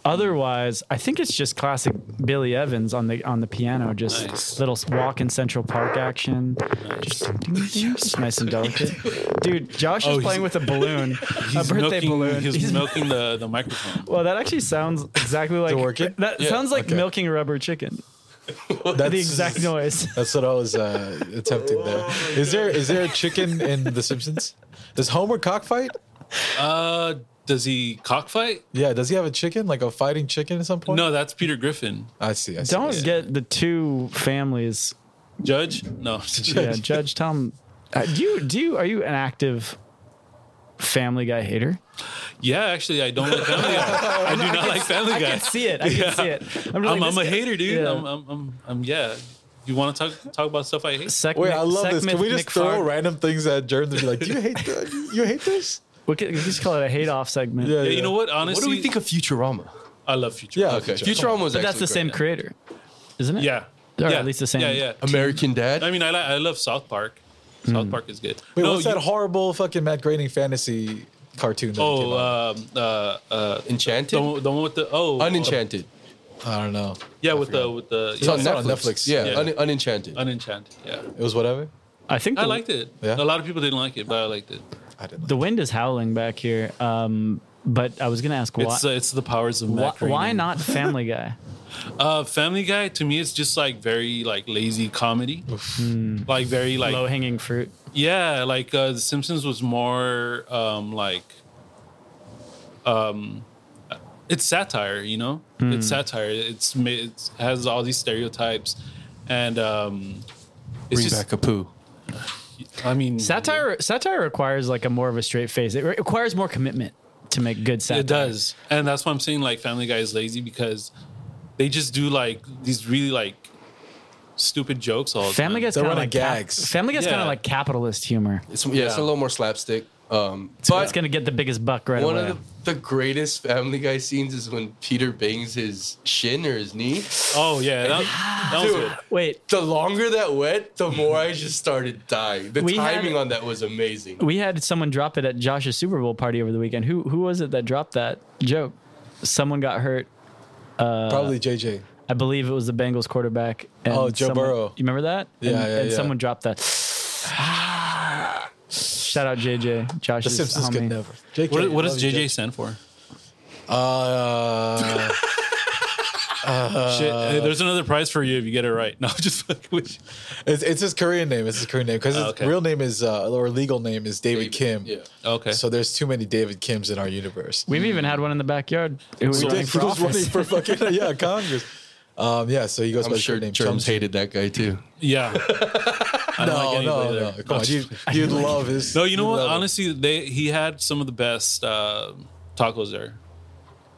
S1: Otherwise, I think it's just classic Billy Evans on the on the piano, just
S2: Nice.
S1: little walk in Central Park action, just, just nice and delicate. Dude, Josh
S2: Oh,
S1: is playing with a balloon, a
S2: He's
S1: birthday
S2: milking,
S1: balloon.
S2: He's,
S1: He's-
S2: milking the, the microphone.
S1: well, that actually sounds exactly like
S7: working?
S1: That
S3: Yeah,
S1: sounds like
S7: okay.
S1: milking a rubber chicken.
S7: That's
S1: The exact noise.
S7: That's what I was uh, attempting there. Is there is there a chicken in The Simpsons? Does Homer cockfight?
S2: Uh, does he cockfight?
S7: Yeah. Does he have a chicken, like a fighting chicken at some point?
S2: No, that's Peter Griffin.
S7: I see. I see.
S1: Don't get the two families.
S2: Judge? No.
S1: Yeah, Judge, tell him. Uh, do you do you are you an active Family Guy hater?
S2: yeah, actually, I don't like Family Guy. I do not like Family
S1: I
S2: Guy.
S1: can see it. I can see it. I'm,
S2: I'm, I'm a hater, dude.
S1: Yeah.
S2: I'm, I'm, I'm, I'm, yeah. You want to talk talk about stuff I hate?
S1: Sec-
S7: Wait, I love
S1: Sec
S7: this. Can we just
S1: McFar-
S7: throw random things at Jordan and be like, "Do you hate that? You hate this?"
S1: We could we just call it a hate off segment.
S7: Yeah,
S2: Yeah, you know what? Honestly,
S3: What do we think of Futurama?
S2: I love Future.
S7: Yeah.
S3: Okay,
S7: Futurama.
S3: Futurama was
S1: but that's
S3: actually
S1: the same
S3: great.
S1: creator, isn't it?
S2: Yeah.
S1: Or
S2: yeah.
S1: at least the same-
S2: Yeah, yeah.
S3: American Dad.
S2: I mean, I, li- I love South Park. South Park is good.
S7: Wait,
S2: No,
S7: what's
S2: you-
S7: that horrible fucking Matt Groening fantasy cartoon? That came
S2: Oh,
S7: out?
S2: um, uh, uh,
S3: Enchanted.
S2: the, one- the one with the oh,
S3: Unenchanted.
S7: I don't know.
S2: yeah, with the with the
S3: It's on
S7: it's on
S3: Netflix.
S7: Netflix.
S3: Yeah,
S2: Yeah.
S3: Un- Unenchanted.
S2: Unenchanted. Yeah,
S7: It was whatever.
S1: I think
S2: I
S1: the,
S2: liked it.
S7: Yeah?
S2: A lot of people didn't like it, but I liked it.
S7: I didn't.
S1: the wind is howling back here. Um, but I was gonna ask why.
S2: It's uh, it's the powers of
S1: why,
S2: Matt
S1: why not Family Guy?
S2: Uh, Family Guy to me is just like very like lazy comedy, like very like
S1: Low hanging fruit.
S2: yeah, like uh, The Simpsons was more um, like um, it's satire, you know. It's satire. It's ma- it has all these stereotypes, and um, it's
S3: Bring
S2: just.
S3: back Apu.
S2: I mean,
S1: Satire satire requires like a more of a straight face. It re- requires more commitment to make good satire.
S2: It does, and that's why I'm saying like Family Guy is lazy because they just do like these really like stupid jokes all the
S1: Family
S2: time.
S1: Guy's kind of
S7: running
S1: like cap-
S7: gags.
S1: Family Guy's kind of like capitalist humor.
S3: It's, yeah, it's a little more slapstick. Um,
S1: So
S3: but
S1: it's gonna get the biggest buck right
S3: one
S1: away.
S3: One of the, the greatest Family Guy scenes is when Peter bangs his shin or his knee.
S2: Oh yeah, that, that was
S3: Dude.
S2: good.
S1: Wait,
S3: The longer that went, the more I just started dying. The
S1: We had-
S3: timing on that was amazing.
S1: we had someone drop it at Josh's Super Bowl party over the weekend. Who who was it that dropped that joke? Someone got hurt.
S7: Probably JJ.
S1: I believe it was the Bengals quarterback. And
S7: Oh, Joe
S1: someone-
S7: Burrow.
S1: You remember that?
S7: Yeah,
S1: and,
S7: yeah,
S1: And
S7: yeah.
S1: someone dropped that. Shout out JJ,
S7: The Simpsons
S1: homie.
S7: could never. JK,
S2: What, what does
S7: love you,
S2: JJ stand for?
S7: Uh,
S2: Shit, uh, there's another prize for you if you get it right. No, just fucking with you.
S7: it's, it's his Korean name. It's his Korean name because his
S2: Oh, okay.
S7: real name is uh, or legal name is David, Kim.
S3: Yeah.
S2: Okay.
S7: So there's too many David Kims in our universe.
S1: We've even had one in the backyard who was
S7: We
S1: running
S7: did.
S1: for
S7: He was running for fucking yeah Congress. Um, yeah, so he goes
S3: I'm
S7: by
S3: sure
S7: the name
S3: Germs
S7: Chumsy.
S3: hated that guy too.
S2: yeah. I don't
S7: No,
S2: anybody
S7: no,
S2: there.
S7: no. Come on, you you love his.
S2: No, you know what? Honestly, they he had some of the best uh, tacos there.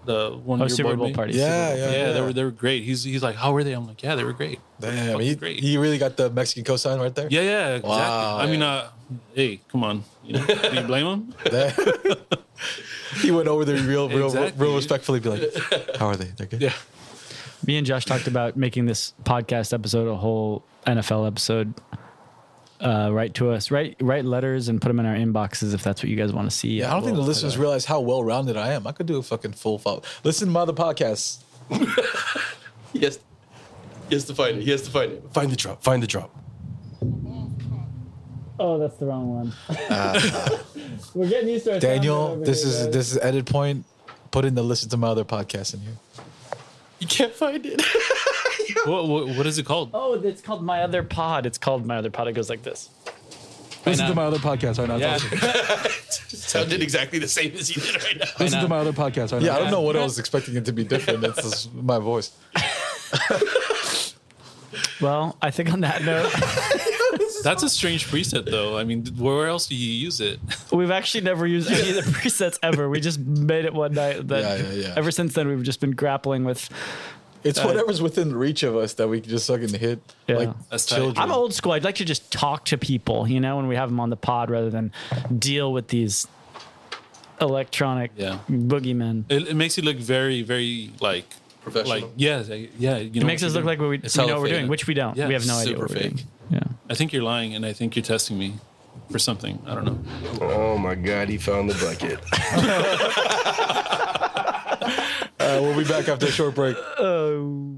S2: The one
S1: Oh,
S2: your
S1: Super
S2: board
S1: Bowl party.
S7: Yeah, yeah,
S2: Yeah,
S7: yeah.
S2: they were they were great. He's he's like, how were they? I'm like, yeah, they were great.
S7: Damn, he,
S2: great.
S7: he really got the Mexican cosign right there.
S2: Yeah, yeah, exactly.
S7: Wow,
S2: I mean, uh, hey, come on, you know, do you blame him?
S7: He went over there real, real,
S2: Exactly.
S7: real respectfully, be like, "How are they? They're good."
S2: Yeah.
S1: Me and Josh talked about making this podcast episode a whole NFL episode. Uh, write to us, write write letters, and put them in our inboxes if that's what you guys want to see.
S7: Yeah, I don't think the listeners realize how well rounded I am. I could do a fucking full follow. Listen to my other podcasts.
S3: yes, has, he has to find it. He has to find it. Find the drop. Find the drop.
S1: Oh, that's the wrong one. We're getting used to our
S7: Daniel, this is this is edit point. Put in the listen to my other podcast in here.
S3: You can't find it.
S2: What, what what is it called?
S1: Oh, it's called my other pod. It's called my other pod. It goes like this.
S7: Listen to my other podcast right now.
S1: Yeah.
S3: Sounded exactly the same as you did right now.
S7: Listen to my other podcast right
S1: now.
S7: Yeah, I don't know what I was expecting it to be different. It's just my voice.
S1: Well, I think on that note,
S2: That's a strange preset, though. I mean, where else do you use it?
S1: we've actually never used any of the presets ever. We just made it one night. That
S7: Yeah, yeah, yeah.
S1: Ever since then, we've just been grappling with.
S7: It's uh, whatever's within reach of us that we can just fucking hit
S1: Yeah.
S7: like
S2: That's tight.
S7: children.
S1: I'm old school. I'd like to just talk to people, you know, when we have them on the pod rather than deal with these electronic
S2: Yeah.
S1: boogeymen.
S2: It, it makes you look very, very like
S3: Professional.
S2: Like yeah, yeah. You
S1: It makes us
S2: you're
S1: look like
S2: doing.
S1: we, we know what we're doing, which we don't.
S2: Yeah,
S1: we have no idea
S3: super
S1: what we're doing.
S3: fake.
S1: Yeah.
S2: I think you're lying, and I think you're testing me for something. I don't know.
S3: Oh my god, he found the bucket.
S7: Uh, we'll be back after a short break.
S1: Oh.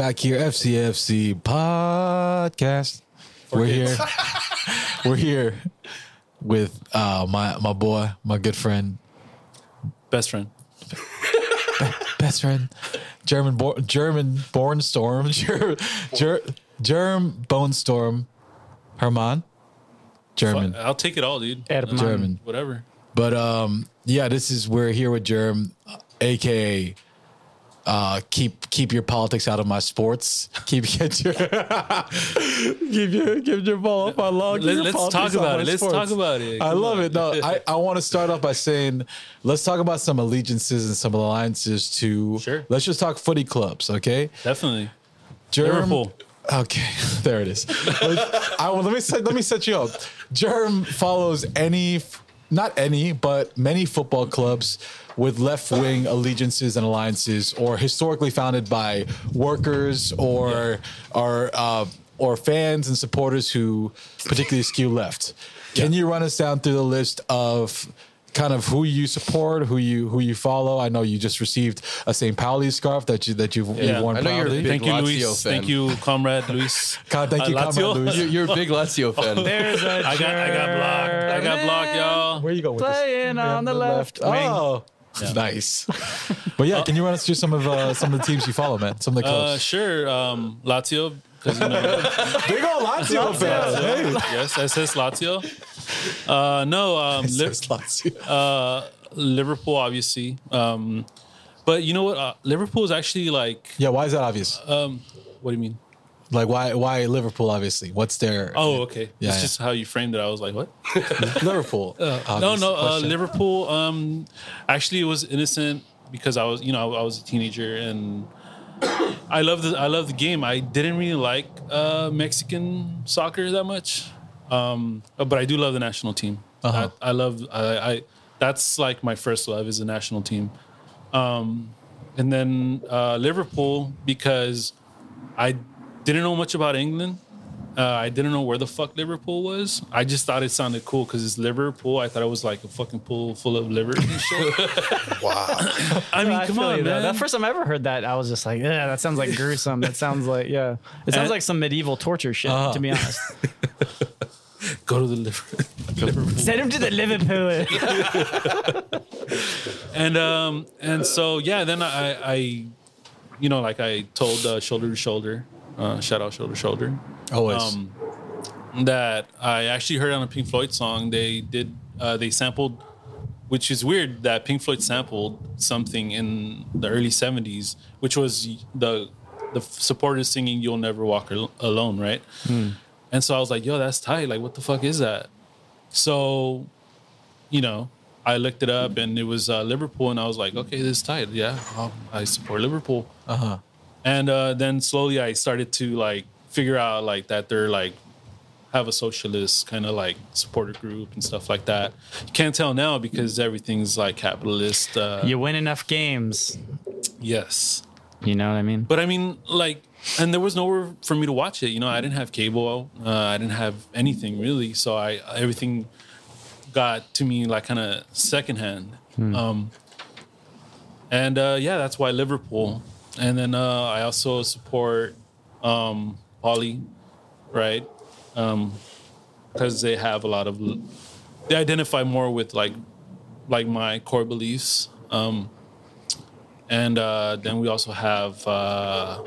S7: Back here, FCFC podcast. We're here. We're here with uh, my my boy, my good friend,
S2: Best friend.
S7: best friend, German bo- German born storm, Ger- Ger- Germ Bone Storm, Herman, German,
S2: I'll take it all, dude.
S1: Herman.
S7: German.
S2: Whatever.
S7: But um, yeah, this is we're here with Germ, aka uh, keep keep your politics out of my sports. Keep get your keep your keep your ball up my lawn.
S2: Let, let's talk about it. Let's
S7: sports.
S2: talk about it.
S7: I
S2: Come
S7: love
S2: on.
S7: it. No, I, I want to start off by saying let's talk about some allegiances and some alliances to.
S2: Sure.
S7: Let's just talk footy clubs, okay?
S2: Definitely.
S7: Germ,
S2: Liverpool.
S7: Okay, there it is. I let me set, let me set you up. Germ follows any, not any, but many football clubs with left wing allegiances and alliances, or historically founded by workers or or uh, or fans and supporters who particularly skew left. Can you run us down through the list of? Kind of who you support, who you who you follow. I know you just received a St. Pauli scarf that you that you've,
S2: Yeah.
S7: you've worn
S3: I know you're a
S7: proudly.
S3: big
S2: Thank you,
S3: Lazio
S2: Luis.
S3: fan.
S2: Thank you, comrade Luis.
S7: God, thank you,
S2: Uh,
S7: comrade Luis.
S3: You're, you're a big Lazio fan.
S1: There's a
S2: I got, I got blocked. I got blocked, y'all.
S7: Where you going with this?
S1: Playing on the left wing.
S7: Oh, nice. but yeah, can you run us through some of uh, some of the teams you follow, man? Some of the
S2: Uh,
S7: clubs.
S2: sure. Um, Lazio. 'cause, you know,
S7: Big old Lazio fans. Hey,
S2: yes, SS Lazio. Uh, no, um,
S7: It
S2: Li-
S7: says Lazio.
S2: uh, Liverpool, obviously. Um, But you know what? Uh, Liverpool is actually like,
S7: Yeah, why is that obvious?
S2: um, what do you mean?
S7: Like why why Liverpool? Obviously, what's their
S2: Oh, okay.
S7: Yeah,
S2: it's
S7: yeah.
S2: just how you framed it. I was like, what?
S7: Liverpool?
S2: no, no. Uh. Liverpool. Um, actually, it was innocent because I was, you know, I was a teenager and I love the I love the game. I didn't really like uh, Mexican soccer that much, um, but I do love the national team.
S7: Uh-huh.
S2: I, I love I, I. That's like my first love is the national team, um, and then uh, Liverpool because I didn't know much about England. Uh, I didn't know where the fuck Liverpool was. I just thought it sounded cool because it's Liverpool. I thought it was like a fucking pool full of livers and shit.
S5: Wow.
S2: I mean,
S1: I
S2: come
S1: feel
S2: on,
S1: you, though.
S2: man.
S1: That first time I ever heard that, I was just like, yeah, that sounds like gruesome. That sounds like, yeah, it sounds
S2: And-
S1: like some medieval torture shit.
S2: Uh-huh.
S1: To be honest,
S2: Go to the liver. Liverpool.
S1: send him to the Liverpool.
S2: and um and so yeah then i i you know like i told uh, shoulder to shoulder uh shout out shoulder shoulder
S7: Always.
S2: um that i actually heard on a pink floyd song they did uh they sampled which is weird that pink floyd sampled something in the early 70s which was the the supporters singing you'll never walk Al- alone right and so i was like yo that's tight like what the fuck is that so you know, I looked it up and it was uh, Liverpool, and I was like, okay, this is tight. Yeah, um, I support Liverpool.
S7: Uh huh.
S2: And uh, then slowly I started to like figure out like that they're like have a socialist kind of like supporter group and stuff like that. You can't tell now because everything's like capitalist. Uh,
S1: you win enough games,
S2: Yes.
S1: you know what I mean?
S2: But I mean, like, and there was nowhere for me to watch it. You know, I didn't have cable. Uh, I didn't have anything really. So I everything got to me like kind of secondhand. Um, and uh, yeah, that's why Liverpool. And then uh, I also support um, Pauli, right? Because they have a lot of they identify more with like like my core beliefs. Um, and uh, then we also have uh,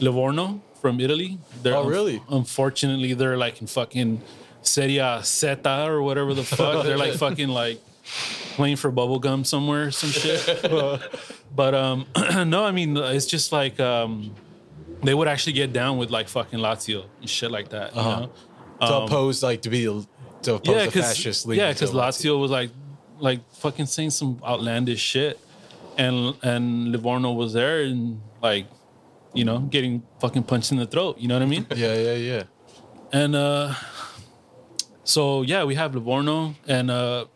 S2: Livorno from Italy. They're
S7: Oh, really?
S2: unfortunately, they're like in fucking Serie Zeta or whatever the fuck. they're like fucking like playing for bubblegum somewhere, some shit. but um, no, I mean it's just like um, they would actually get down with like fucking Lazio and shit like that.
S7: Uh-huh.
S2: know?
S7: To
S2: Um,
S7: oppose like to be to oppose
S2: yeah,
S7: the fascist league.
S2: yeah, because Lazio was like like fucking saying some outlandish shit, and and Livorno was there and like you know getting fucking punched in the throat. You know what I mean?
S7: Yeah, yeah, yeah.
S2: and uh, so yeah, we have Livorno, and uh,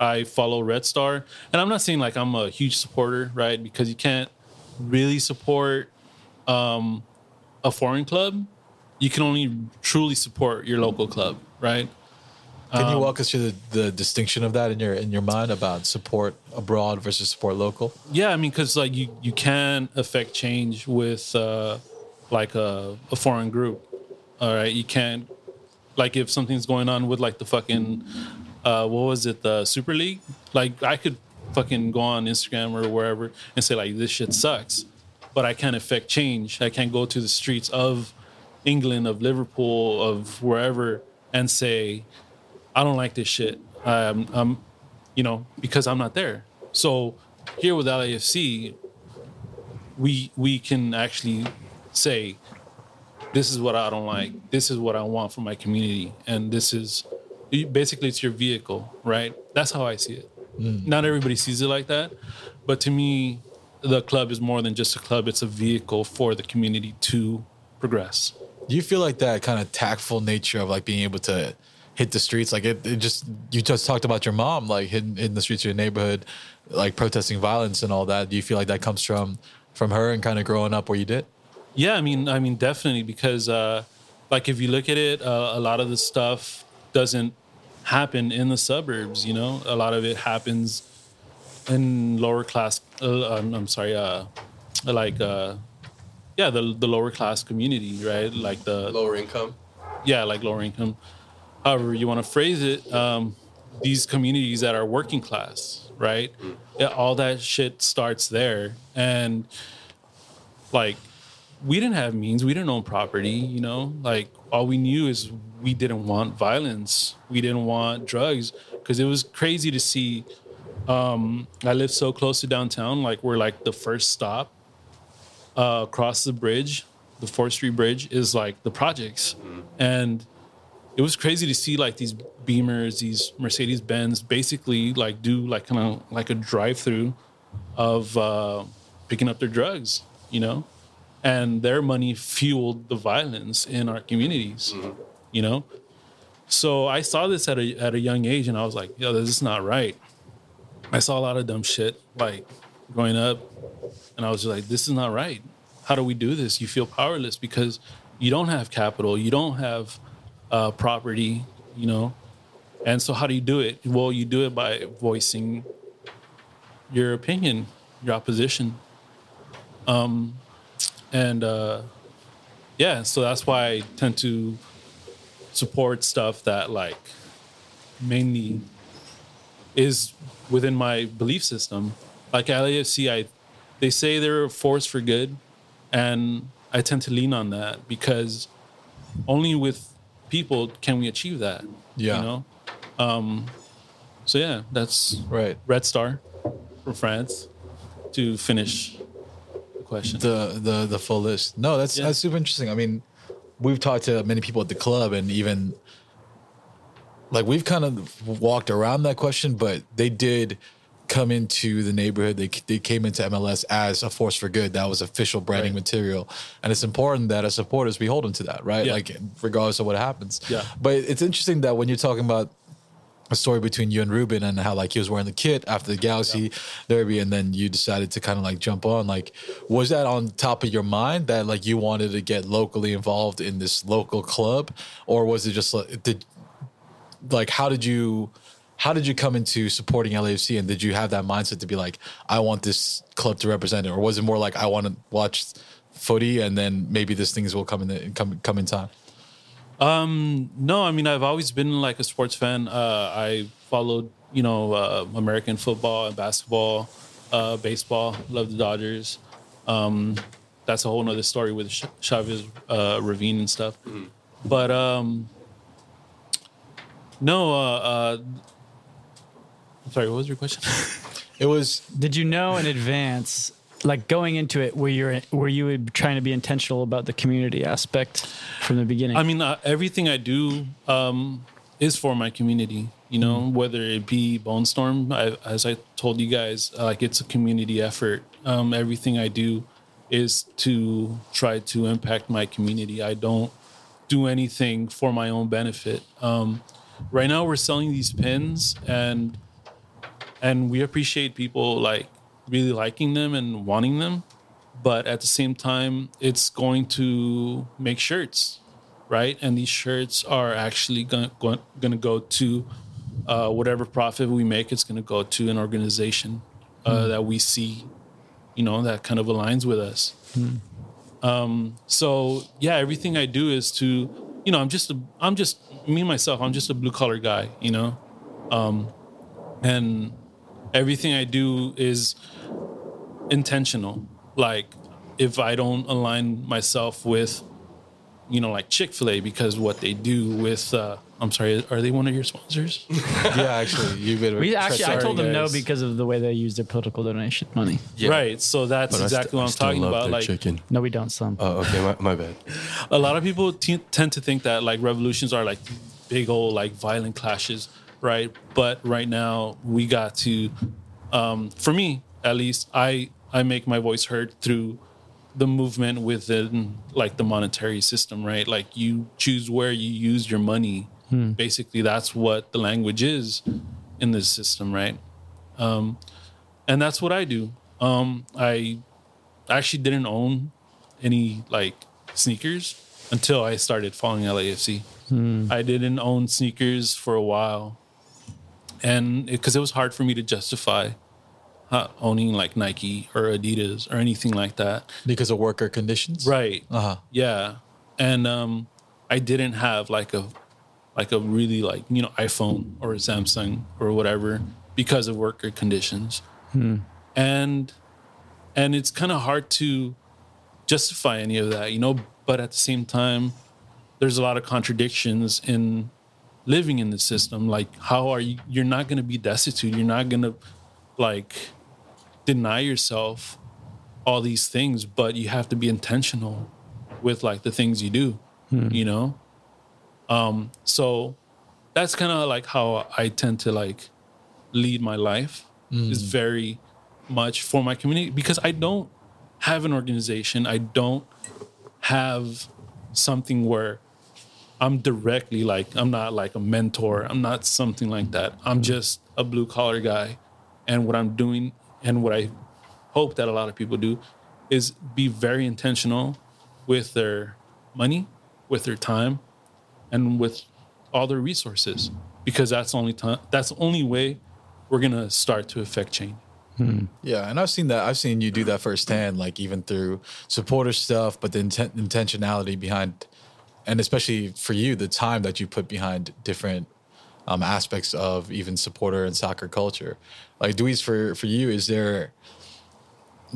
S2: I follow Red Star, and I'm not saying like I'm a huge supporter, right? Because you can't really support um, a foreign club. You can only truly support your local club, right?
S7: Can
S2: Um,
S7: you walk us through the, the distinction of that in your in your mind about support abroad versus support local?
S2: Yeah, I mean, because like you you can affect change with uh, like a, a foreign group. All right, you can't like if something's going on with like the fucking uh, what was it the Super League? Like I could fucking go on Instagram or wherever and say like this shit sucks, but I can't affect change. I can't go to the streets of England, of Liverpool, of wherever, and say I don't like this shit. Um, I'm, you know, because I'm not there. So here with LAFC, we we can actually say, this is what I don't like. This is what I want for my community, and this is basically it's your vehicle, right? That's how I see it. Not everybody sees it like that, but to me, the club is more than just a club. It's a vehicle for the community to progress.
S7: Do you feel like that kind of tactful nature of like being able to hit the streets? Like it, it just you just talked about your mom like hitting, hitting the streets of your neighborhood, like protesting violence and all that. Do you feel like that comes from from her and kind of growing up where you did?
S2: Yeah, I mean, I mean, definitely because, uh, like, if you look at it, uh, a lot of the stuff doesn't happen in the suburbs. You know, a lot of it happens in lower class. Uh, I'm, I'm sorry, uh, like, uh, yeah, the the lower class community, right? Like the
S3: Lower income.
S2: yeah, like lower income. However, you want to phrase it, um, these communities that are working class, right? Yeah, all that shit starts there, and like we didn't have means, we didn't own property, you know. Like all we knew is we didn't want violence, we didn't want drugs, because it was crazy to see Um, I live so close to downtown, like we're like the first stop uh, across the bridge, the Fourth Street Bridge, is like the projects, and it was crazy to see like these Beamers, these Mercedes Benz, basically like do like kind of like a drive through of uh, picking up their drugs, you know, and their money fueled the violence in our communities, you know. So I saw this at a at a young age, and I was like, "Yo, this is not right." I saw a lot of dumb shit like growing up, and I was just like, "This is not right. How do we do this?" You feel powerless because you don't have capital, you don't have uh, property, you know. And so, how do you do it? Well, you do it by voicing your opinion, your opposition. Um, and uh, yeah, so that's why I tend to support stuff that like mainly is within my belief system. Like LAFC, I they say they're a force for good, and I tend to lean on that because only with people can we achieve that.
S7: Yeah.
S2: You know? Um so yeah, that's
S7: Right.
S2: Red Star from France to finish question.
S7: the the the full list. No, that's
S2: Yeah.
S7: that's super interesting. I mean, we've talked to many people at the club, and even like we've kind of walked around that question, but they did come into the neighborhood. They they came into MLS as a force for good. That was official branding
S2: Right.
S7: material, and it's important that as supporters we hold them to that, right?
S2: Yeah.
S7: Like regardless of what happens.
S2: Yeah.
S7: But it's interesting that when you're talking about a story between you and Ruben and how like he was wearing the kit after the Galaxy Derby and then you decided to kind of like jump on. Like was that on top of your mind that like you wanted to get locally involved in this local club? Or was it just like did like how did you how did you come into supporting LAFC and did you have that mindset to be like I want this club to represent it or was it more like I want to watch footy and then maybe these things will come in the, come come in time
S2: No, I mean I've always been like a sports fan. Uh, I followed, you know, uh, American football and basketball, uh, baseball. Love the Dodgers. Um, that's a whole nother story with Ch- Chavez uh, Ravine and stuff. But um, no, uh, uh, I'm sorry. What was your question?
S7: it was
S1: Did you know in advance, like going into it, were you were you trying to be intentional about the community aspect from the beginning?
S2: I mean, uh, everything I do um, is for my community. You know, whether it be Bone Storm, I, as I told you guys, uh, like it's a community effort. Um, everything I do is to try to impact my community. I don't do anything for my own benefit. Um, right now, we're selling these pins, and and we appreciate people like really liking them and wanting them but at the same time it's going to make shirts right? And these shirts are actually going to go to uh, whatever profit we make it's going to go to an organization uh, that we see you know that kind of aligns with us. Um, so yeah everything i do is to you know i'm just a i'm just me myself i'm just a blue collar guy you know? Um, and everything i do is intentional like if i don't align myself with you know like chick-fil-a because what they do with uh i'm sorry are they one of your sponsors
S7: yeah actually you better
S1: we actually, I told them no because of the way they use their political donation money.
S2: right so that's
S3: But I st-
S2: exactly
S3: I
S2: what i'm
S3: still
S2: talking
S3: love
S2: about
S3: their
S2: like
S3: chicken.
S1: No, we don't. Some.
S3: Oh, okay, my, my bad.
S2: a lot of people t- tend to think that like revolutions are like big old like violent clashes right but right now we got to um for me at least i i make my voice heard through the movement within like the monetary system right? Like you choose where you use your money. Basically that's what the language is in this system right? Um and that's what i do. Um i actually didn't own any like sneakers until I started following LAFC. I didn't own sneakers for a while, and because it, was hard for me to justify owning like Nike or Adidas or anything like that.
S7: because of worker conditions
S2: Right.
S7: uh-huh
S2: Yeah, and um, I didn't have like a like a really like you know iPhone or a Samsung or whatever because of worker conditions, and and it's kind of hard to justify any of that, you know. But at the same time, there's a lot of contradictions in living in the system. Like, how are you? You're not going to be destitute. You're not going to like deny yourself all these things, but you have to be intentional with like the things you do, hmm. you know? Um, so that's kind of like how I tend to like lead my life hmm. is very much for my community because I don't have an organization. I don't have something where I'm directly like I'm not like a mentor. I'm not something like that. I'm hmm. just a blue collar guy, and what I'm doing and what I hope that a lot of people do is be very intentional with their money, with their time, and with all their resources because that's the only time that's the only way we're gonna start to affect change. Hmm.
S7: Yeah, and I've seen that. I've seen you do that firsthand, like even through supporter stuff, but the intent, intentionality behind, and especially for you, the time that you put behind different um, aspects of even supporter and soccer culture. Like, Dweez, for for you, is there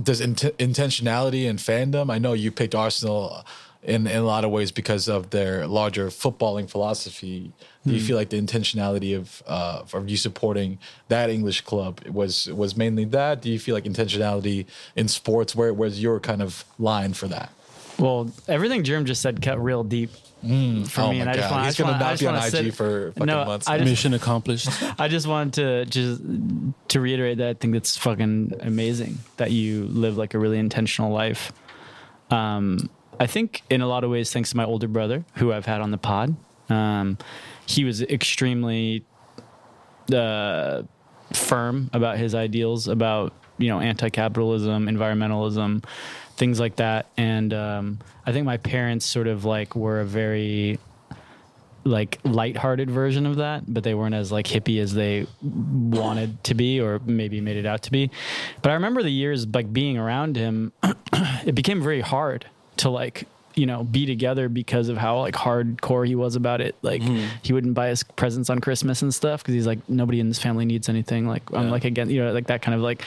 S7: does int- intentionality and fandom? I know you picked Arsenal in, in a lot of ways because of their larger footballing philosophy. Do you feel like the intentionality of uh, of you supporting that English club was was mainly that? Do you feel like intentionality in sports? Where where's your kind of line for that?
S1: Well, everything Germ just said cut real deep for
S7: oh
S1: me,
S7: my
S1: and I just want
S7: He's gonna not be on IG
S1: sit,
S7: for fucking
S1: no,
S7: months
S1: I just,
S2: Mission accomplished.
S1: I just wanted to just to reiterate that I think it's fucking amazing that you live like a really intentional life. Um, I think in a lot of ways, thanks to my older brother who I've had on the pod, um, he was extremely uh, firm about his ideals about you know anti-capitalism, environmentalism, things like that. And um, I think my parents sort of like were a very like light-hearted version of that, but they weren't as like hippie as they wanted to be or maybe made it out to be. But I remember the years like being around him, it became very hard to like you know be together because of how like hardcore he was about it like he wouldn't buy us presents on christmas and stuff because he's like nobody in this family needs anything like i'm like again you know like that kind of like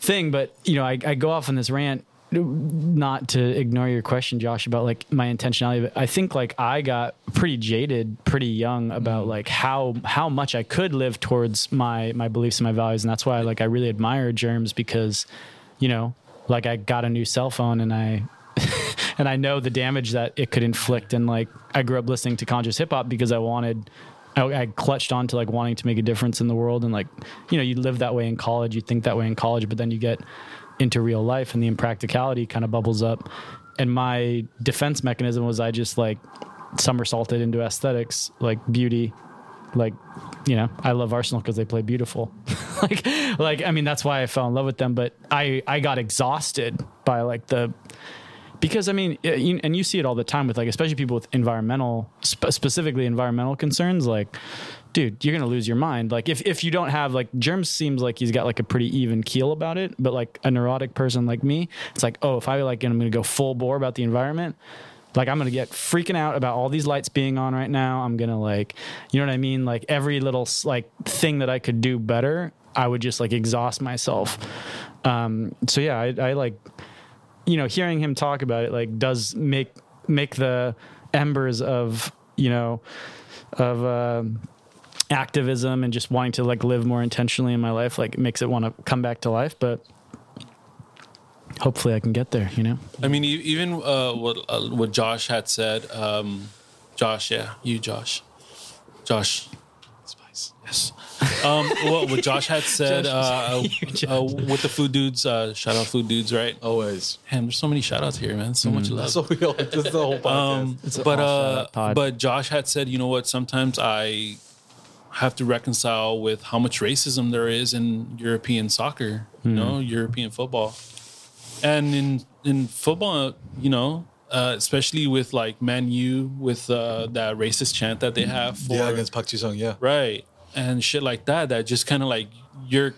S1: thing but you know I, I go off on this rant not to ignore your question josh about like my intentionality but i think like i got pretty jaded pretty young about mm-hmm. like how how much i could live towards my my beliefs and my values and that's why like i really admire germs because you know like i got a new cell phone and i and I know the damage that it could inflict. And like, I grew up listening to conscious hip hop because I wanted, I, I clutched on to like wanting to make a difference in the world. And like, you know, you live that way in college, you think that way in college, but then you get into real life and the impracticality kind of bubbles up. And my defense mechanism was I just like somersaulted into aesthetics, like beauty, like you know i love arsenal because they play beautiful like like i mean that's why i fell in love with them but i i got exhausted by like the because I mean, and you see it all the time with like, especially people with environmental, spe- specifically environmental concerns. Like, dude, you're gonna lose your mind. Like, if if you don't have like, Germs seems like he's got like a pretty even keel about it. But like a neurotic person like me, it's like, oh, if I like, I'm gonna go full bore about the environment. Like I'm gonna get freaking out about all these lights being on right now. I'm gonna like, you know what I mean? Like every little like thing that I could do better, I would just like exhaust myself. Um, so yeah, I, I like you know, hearing him talk about it like does make make the embers of you know of um activism and just wanting to like live more intentionally in my life like makes it want to come back to life. But hopefully, I can get there. You know.
S2: I mean, even uh, what uh, what Josh had said. Um, Josh, yeah, you, Josh, Josh, yes. Um, what, what Josh had said uh, uh, with the food dudes. Uh, shout out food dudes, right?
S7: Always.
S2: Man, there's so many shout outs here, man. So much love.
S7: So we all, this is the whole podcast.
S2: Um, but
S1: all
S2: uh, but Josh had said, you know what? Sometimes I have to reconcile with how much racism there is in European soccer, you know, European football, and in in football, you know, uh, especially with like Man U with uh, that racist chant that they have for
S7: yeah, against Park Ji-sung, yeah.
S2: right and shit like that that just kind of like you're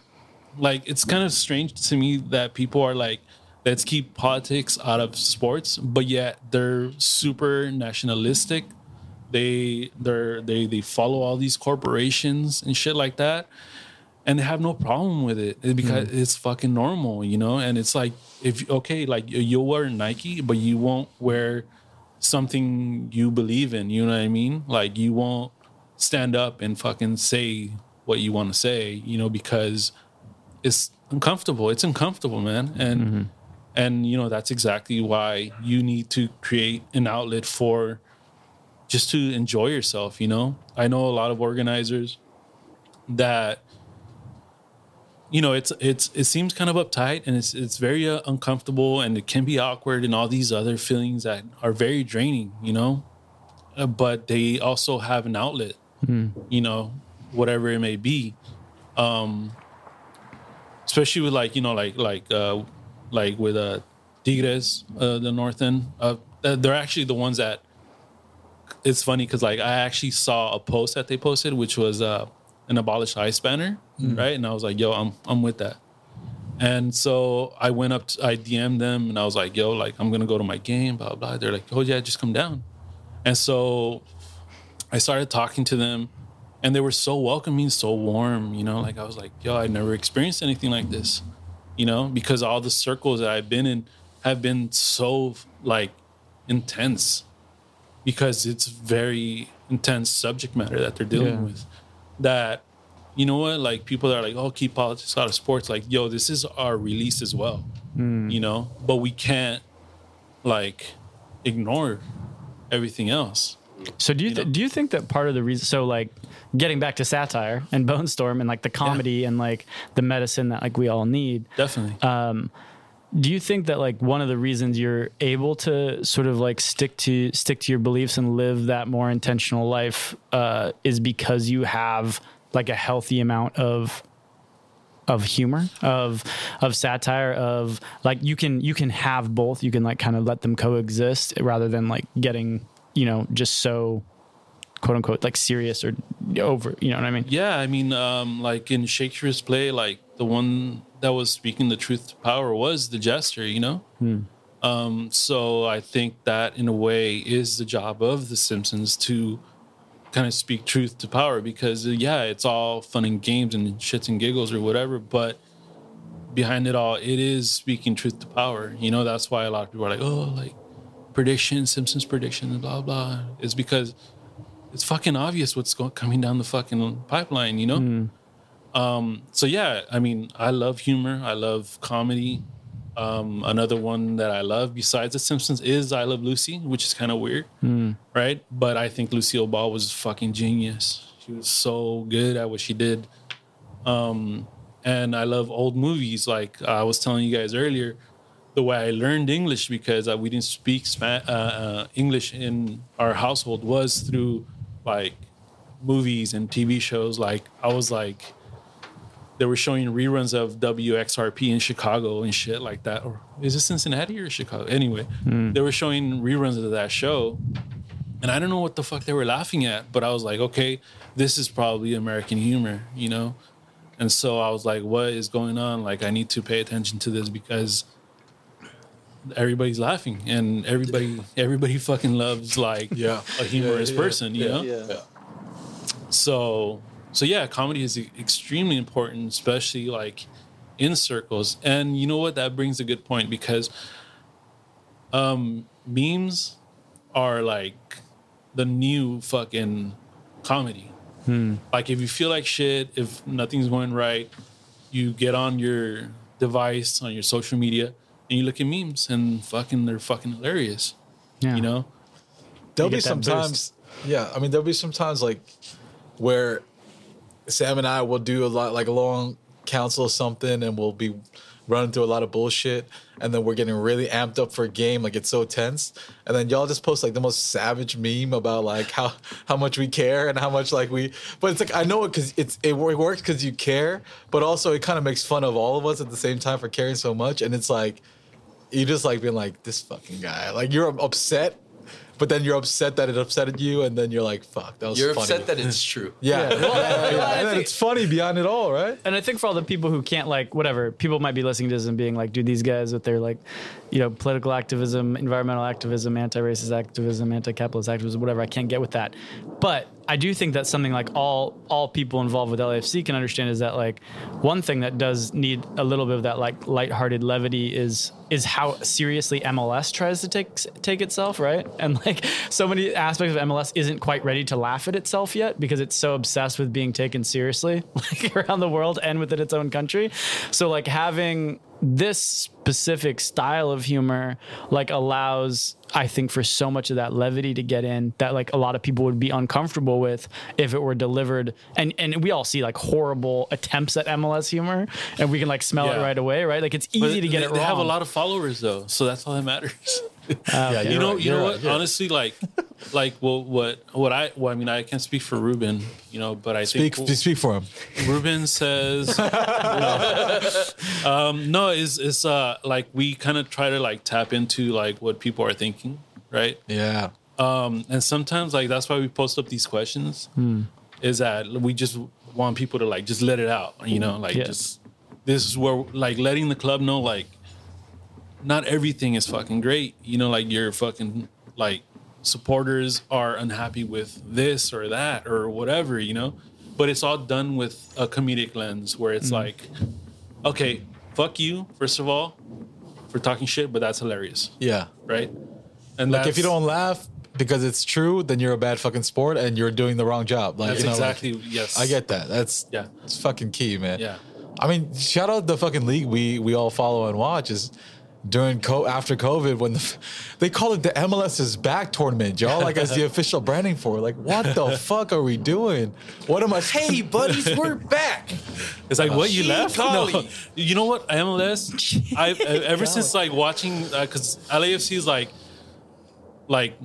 S2: like it's kind of strange to me that people are like let's keep politics out of sports but yet they're super nationalistic. They they're they they follow all these corporations and shit like that and they have no problem with it It- because mm. it's fucking normal you know? And it's like if okay like you'll wear nike but you won't wear something you believe in you know what i mean? Like you won't stand up and fucking say what you want to say, you know, because it's uncomfortable. It's uncomfortable, man. And and you know that's exactly why you need to create an outlet for just to enjoy yourself. You know, I know a lot of organizers that you know it's it's it seems kind of uptight and it's it's very uh, uncomfortable and it can be awkward and all these other feelings that are very draining you know Uh, but they also have an outlet you know whatever it may be um especially with like you know like like uh like with uh tigres uh the north end uh they're actually the ones that it's funny because like I actually saw a post that they posted, which was uh, an abolished ice banner, right? And I was like, "Yo, I'm I'm with that." And so I went up, to, I DM'd them, and I was like, "Yo, like I'm gonna go to my game, blah blah." They're like, "Oh yeah, just come down." And so I started talking to them, and they were so welcoming, so warm. You know, like I was like, "Yo, I never experienced anything like this," you know, because all the circles that I've been in have been so like intense because it's very intense subject matter that they're dealing
S1: Yeah.
S2: with. That you know what, like people that are like, oh, keep politics out of sports. Like, yo, this is our release as well. Hmm. You know, but we can't like ignore everything else.
S1: So do you,
S2: You
S1: th- do you think that part of the reason so like getting back to satire and Bone Storm and like the comedy and like the medicine that like we all need
S2: Definitely.
S1: Um, do you think that like one of the reasons you're able to sort of like stick to stick to your beliefs and live that more intentional life uh, is because you have like a healthy amount of of humor of of satire of like you can you can have both. You can like kind of let them coexist rather than like getting you know just so quote unquote like serious or over you know what i mean
S2: Yeah, I mean, um, like in Shakespeare's play, like the one that was speaking the truth to power was the jester, you know? Um, so I think that in a way is the job of the Simpsons to kind of speak truth to power because, uh, yeah, it's all fun and games and shits and giggles or whatever, but behind it all, it is speaking truth to power. You know, that's why a lot of people are like, oh, like prediction, Simpsons prediction, blah, blah. It's because it's fucking obvious what's going coming down the fucking pipeline, you know. Um, so yeah, I mean, I love humor. I love comedy. Um, another one that I love besides The Simpsons is I Love Lucy, which is kind of weird, right? But I think Lucille Ball was fucking genius. She was so good at what she did. Um, and I love old movies. Like I was telling you guys earlier, the way I learned English because uh, we didn't speak Spa- uh, uh, English in our household was through like movies and TV shows. Like I was like, they were showing reruns of WXRP in Chicago and shit like that. Or is it Cincinnati or Chicago? Anyway, they were showing reruns of that show. And I don't know what the fuck they were laughing at, but I was like, okay, this is probably American humor, you know? And so I was like, what is going on? Like, I need to pay attention to this because everybody's laughing and everybody everybody fucking loves like
S7: Yeah.
S2: a humorous
S7: Yeah, yeah,
S2: person, you know?
S7: Yeah.
S2: so so yeah comedy is extremely important especially like in circles and you know what that brings a good point because um memes are like the new fucking comedy like if you feel like shit if nothing's going right you get on your device on your social media and you look at memes and fucking they're fucking hilarious
S1: yeah.
S2: you know?
S7: There'll
S1: You
S7: be
S1: sometimes that
S7: yeah. I mean, there'll be sometimes like where Sam and I will do a lot, like a long council or something, and we'll be running through a lot of bullshit, and then we're getting really amped up for a game, like it's so tense, and then y'all just post like the most savage meme about like how how much we care and how much like we, but it's like I know it because it's it, it works because you care, but also it kind of makes fun of all of us at the same time for caring so much, and it's like you just like being like this fucking guy, like you're upset. But then you're upset that it upsetted you, and then you're like, "Fuck, that was
S3: You're
S7: funny."
S3: upset that it's true.
S7: Yeah, yeah, yeah, yeah. And then
S1: think-
S7: it's funny beyond it all, right?
S1: and I think for all the people who can't like whatever people might be listening to this and being like, dude, these guys with their like, you know, political activism, environmental activism, anti-racist activism, anti-capitalist activism, whatever. I can't get with that, but I do think that something like all all people involved with LAFC can understand is that like one thing that does need a little bit of that like lighthearted levity is is how seriously MLS tries to take take itself, right? And like so many aspects of MLS isn't quite ready to laugh at itself yet because it's so obsessed with being taken seriously like around the world and within its own country. So like having this specific style of humor like allows I think for so much of that levity to get in that like a lot of people would be uncomfortable with if it were delivered and and we all see like horrible attempts at MLS humor and we can like smell it right away right like it's easy
S2: But
S1: to get
S2: they,
S1: it wrong
S2: They have a lot of followers though, so that's all that matters.
S7: yeah,
S2: you
S7: you're
S2: know,
S7: right,
S2: you
S7: you're
S2: know
S7: right,
S2: what?
S7: yeah.
S2: Honestly, like, like what, what, what I, well, I mean, I can't speak for Ruben, you know, but I
S7: Speak,
S2: think
S7: speak for him.
S2: Ruben says, um, no, it's it's uh like we kind of try to like tap into like what people are thinking, right?
S7: Yeah.
S2: Um, and sometimes like that's why we post up these questions, is that we just want people to like just let it out, you know, like
S1: Yeah.
S2: just this is where like letting the club know like not everything is fucking great, you know, like you're fucking like supporters are unhappy with this or that or whatever, you know, but it's all done with a comedic lens where it's mm. like, okay, fuck you first of all for talking shit, but that's hilarious,
S7: Yeah.
S2: right? And
S7: Like if you don't laugh because it's true, then you're a bad fucking sport and you're doing the wrong job. Like
S2: That's
S7: you know, like,
S2: exactly yes.
S7: I get that. That's
S2: Yeah.
S7: It's fucking key, man.
S2: Yeah.
S7: I mean, shout out the fucking league we we all follow and watch is during co- after COVID when the f- they call it the MLS is back tournament, y'all. Like as the official branding for it. Like what the fuck are we doing? What am I?
S3: Hey, buddies, we're back.
S2: It's like what you
S3: Gee
S2: left.
S3: golly.
S2: No, you know what MLS? I ever since like watching uh, because LAFC is like, like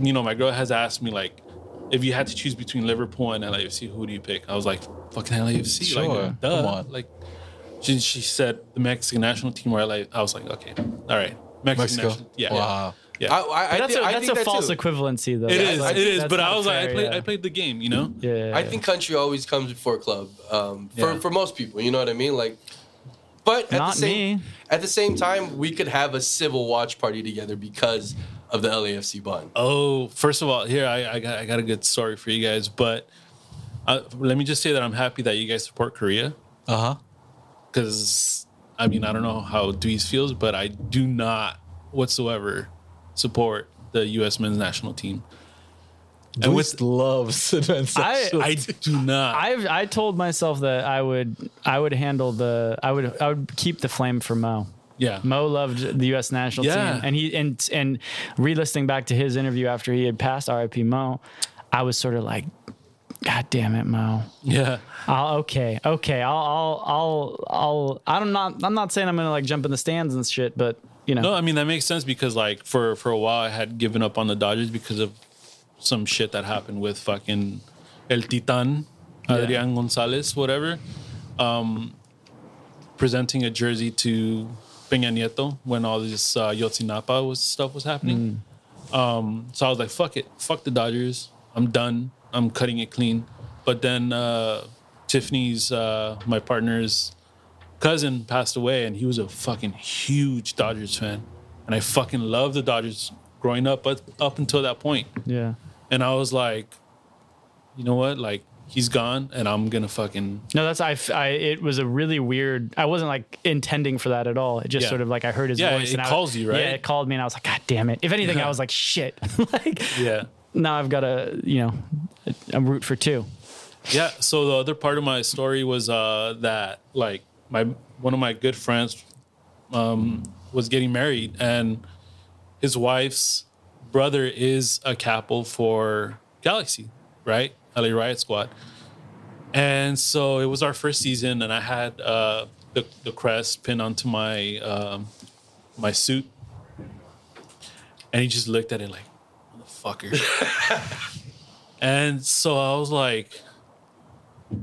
S2: you know, my girl has asked me like, if you had to choose between Liverpool and LAFC, who do you pick? I was like, fucking LAFC.
S7: Sure,
S2: like, duh.
S7: come on.
S2: Like, she, she said the Mexican national team or LA. I was like, okay, all right, Mexican
S7: Mexico.
S2: national. Yeah,
S7: Wow.
S2: yeah.
S3: I, I, I
S1: that's
S3: thi-
S1: a,
S3: I
S1: that's a
S3: that
S1: false
S3: too.
S1: equivalency though
S2: It is,
S1: That's-
S2: it is. But I
S1: not
S2: was like, I played,
S1: yeah.
S2: I played the game, you know.
S1: yeah,
S3: I think country always comes before club um, for
S7: Yeah.
S3: for most people. You know what I mean? Like, but at
S1: Not
S3: the same
S1: me.
S3: at the same time, we could have a civil watch party together because of the LAFC bun.
S2: Oh, first of all, here I, I got I got a good story for you guys, but uh, let me just say that I'm happy that you guys support Korea
S7: Uh huh.
S2: Because I mean I don't know how Dweez feels, but I do not whatsoever support the U.S. men's national team.
S7: And with loves advanced
S1: I-
S7: sexual-
S2: I do not.
S1: I've I told myself that I would I would handle the I would I would keep the flame for Mo.
S2: yeah,
S1: Mo loved the U.S. national
S2: Yeah.
S1: team, and he and and re-listening back to his interview after he had passed R.I.P. Mo, I was sort of like, God damn it, Mo.
S2: yeah.
S1: I'll, okay, okay, I'll I'll I'll I'll I'm not I'm not saying I'm gonna like jump in the stands and shit, but you know,
S2: No, I mean that makes sense because like for for a while I had given up on the Dodgers because of some shit that happened with fucking El Titan, Adrian Gonzalez, whatever, um, presenting a jersey to Peña Nieto when all this uh, Yotzinapa was stuff was happening. Um, so I was like, fuck it, fuck the Dodgers. I'm done. I'm cutting it clean. But then uh, Tiffany's, uh, my partner's cousin passed away and he was a fucking huge Dodgers fan. And I fucking loved the Dodgers growing up but up until that point.
S1: yeah.
S2: And I was like, you know what? Like he's gone and I'm gonna fucking
S1: No, that's I. It was a really weird. I wasn't like intending for that at all. It just
S2: Yeah.
S1: sort of like I heard his
S2: Yeah,
S1: voice.
S2: it
S1: and I-
S2: calls you, right?
S1: Yeah, it called me, and I was like, God damn it! If anything, I was like, shit. like
S2: Yeah.
S1: Now I've got to, you know, I'm root for two.
S2: Yeah. So the other part of my story was uh that like my one of my good friends um was getting married and his wife's brother is a capo for Galaxy, right? LA Riot Squad. And so it was our first season and I had uh the, the crest pinned onto my um my suit. And he just looked at it like, motherfucker. and so I was like,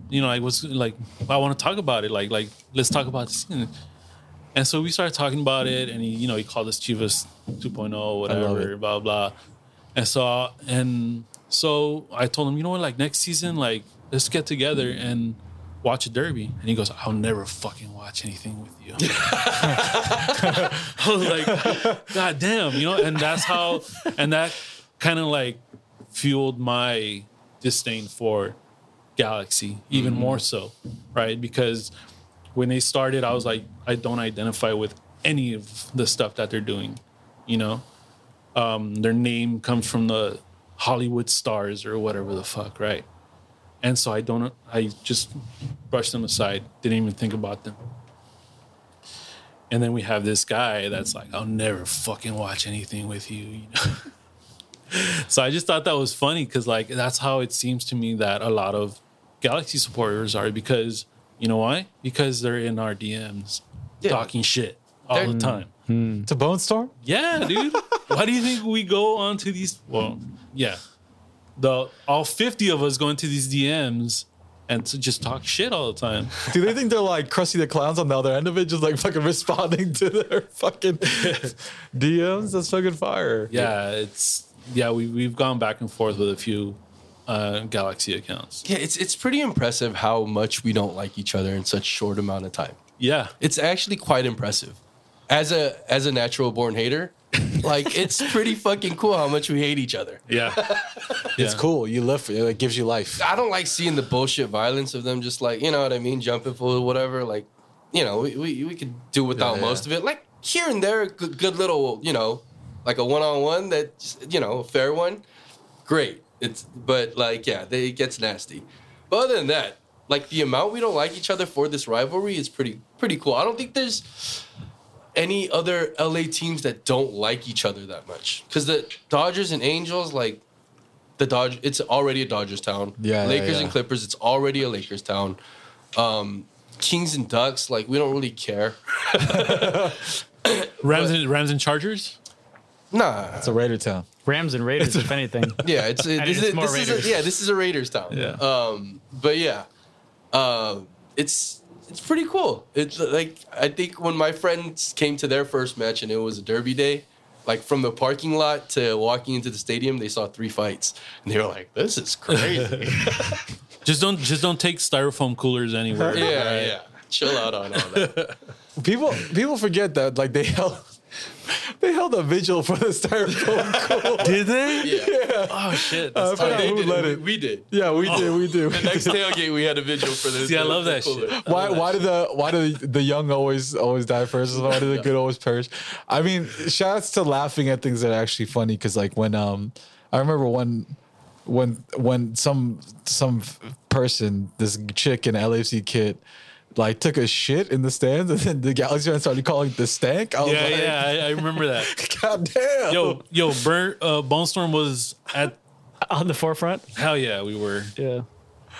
S2: you know, I was like, I want to talk about it. Like, like let's talk about this. And so we started talking about it, and he, you know, he called us Chivas 2.0, whatever, blah blah. And so, and so I told him, you know what, like next season, like let's get together and watch a derby. And he goes, I'll never fucking watch anything with you. I was like, God damn, you know, and that's how, and that kind of like fueled my disdain for Galaxy even more so, right? Because when they started, I was like, I don't identify with any of the stuff that they're doing. You know, um, their name comes from the Hollywood stars or whatever the fuck, right? And so I don't. I just brushed them aside. Didn't even think about them. And then we have this guy that's like, I'll never fucking watch anything with you. you know? so I just thought that was funny because like that's how it seems to me that a lot of Galaxy supporters are because you know why? Because they're in our DMs
S3: Yeah.
S2: talking shit all
S3: They're-
S2: the time. Hmm.
S7: To Bone Storm?
S2: Yeah, dude. why do you think we go onto these? Well, yeah, the all fifty of us go into these DMs and to just talk shit all the time.
S7: Do they think they're like Krusty the Clowns on the other end of it, just like fucking responding to their fucking DMs? That's fucking fire.
S2: Yeah, it's yeah. We we've gone back and forth with a few uh, Galaxy accounts.
S3: Yeah, it's it's pretty impressive how much we don't like each other in such short amount of time.
S2: Yeah,
S3: It's actually quite impressive. As a as a natural born hater, like it's pretty fucking cool how much we hate each other.
S2: yeah,
S7: It's
S2: Yeah.
S7: cool. You live for it. It gives you life.
S3: I don't like seeing the bullshit violence of them just like, you know what I mean, jumping for whatever. Like, you know, we, we, we could do without
S7: Yeah,
S3: most of it. Like here and there, good, good little, you know, like a one on one that, you know, a fair one. Great. It's, but like, yeah, they, it gets nasty. But other than that, like the amount we don't like each other for this rivalry is pretty, pretty cool. I don't think there's any other LA teams that don't like each other that much. Because the Dodgers and Angels, like, the Dodge, it's already a Dodgers town.
S7: Yeah, yeah,
S3: Lakers
S7: yeah.
S3: and Clippers, it's already a Lakers town. Um, Kings and Ducks, like we don't really care.
S2: Rams and Rams and Chargers.
S3: Nah,
S7: It's a Raider town.
S1: Rams and Raiders, if anything.
S3: yeah, it's, it,
S1: mean,
S3: this,
S1: it's
S3: is,
S1: more
S3: this is
S1: Raiders.
S3: a, yeah, this is a Raiders town.
S2: Yeah.
S3: Um, but yeah, uh, it's it's pretty cool. It's like I think when my friends came to their first match and it was a Derby day, like from the parking lot to walking into the stadium, they saw three fights and they were like, "This is crazy."
S2: Just don't just don't take styrofoam coolers anywhere.
S3: yeah, yeah. Chill out on all that.
S7: People people forget that like they held they held a vigil for the styrofoam cool.
S2: Did they?
S3: Yeah.
S2: Oh shit.
S7: I
S2: That's
S7: forgot
S3: They
S7: who
S3: did
S7: let
S3: it.
S7: it.
S3: We did.
S7: Yeah, we did, we did.
S3: The next tailgate, we had a vigil for this.
S2: See, I love that
S3: cooler.
S2: shit.
S7: Why why do the why do the young always always die first? Why do the good always perish? I mean, shouts to laughing at things that are actually funny because like when um I remember when when when some some person this chick in LAFC kit like took a shit in the stands and then the Galaxy fans started calling it the stank. I was
S2: yeah,
S7: like,
S2: yeah, I, I remember that.
S7: God damn.
S2: Yo, yo, Burn, uh, Bone Storm was at.
S1: On the forefront.
S2: Hell yeah, we were.
S1: Yeah.
S2: Yeah,
S1: Wait,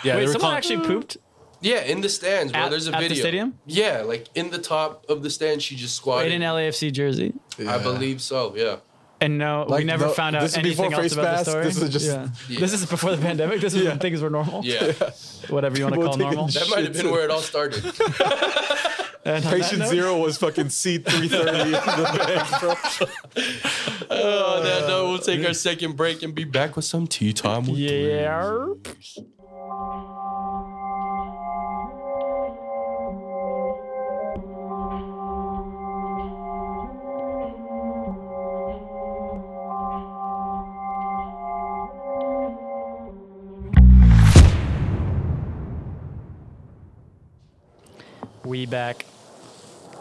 S2: they were
S1: someone
S2: calling.
S1: actually pooped?
S3: Yeah, in the stands, bro.
S1: At-
S3: There's a video.
S1: at the stadium?
S3: Yeah, like in the top of the stand, she just squatted.
S1: In an LAFC jersey.
S3: I believe so. Yeah.
S1: And no, we never
S7: no-
S1: found out
S7: this
S1: anything
S7: before
S1: else
S7: face
S1: about
S7: mask,
S1: the story.
S7: this is just-
S1: yeah.
S3: Yeah.
S1: This is before the pandemic. This is
S7: Yeah.
S1: when things were normal.
S3: Yeah.
S1: Whatever you want to call normal.
S3: That might have been where it all started.
S1: And
S7: Patient
S1: note-
S7: zero was fucking C three thirty Oh, the bank,
S3: that note, we'll take our second break and be back with some tea time. With
S1: Yeah. We back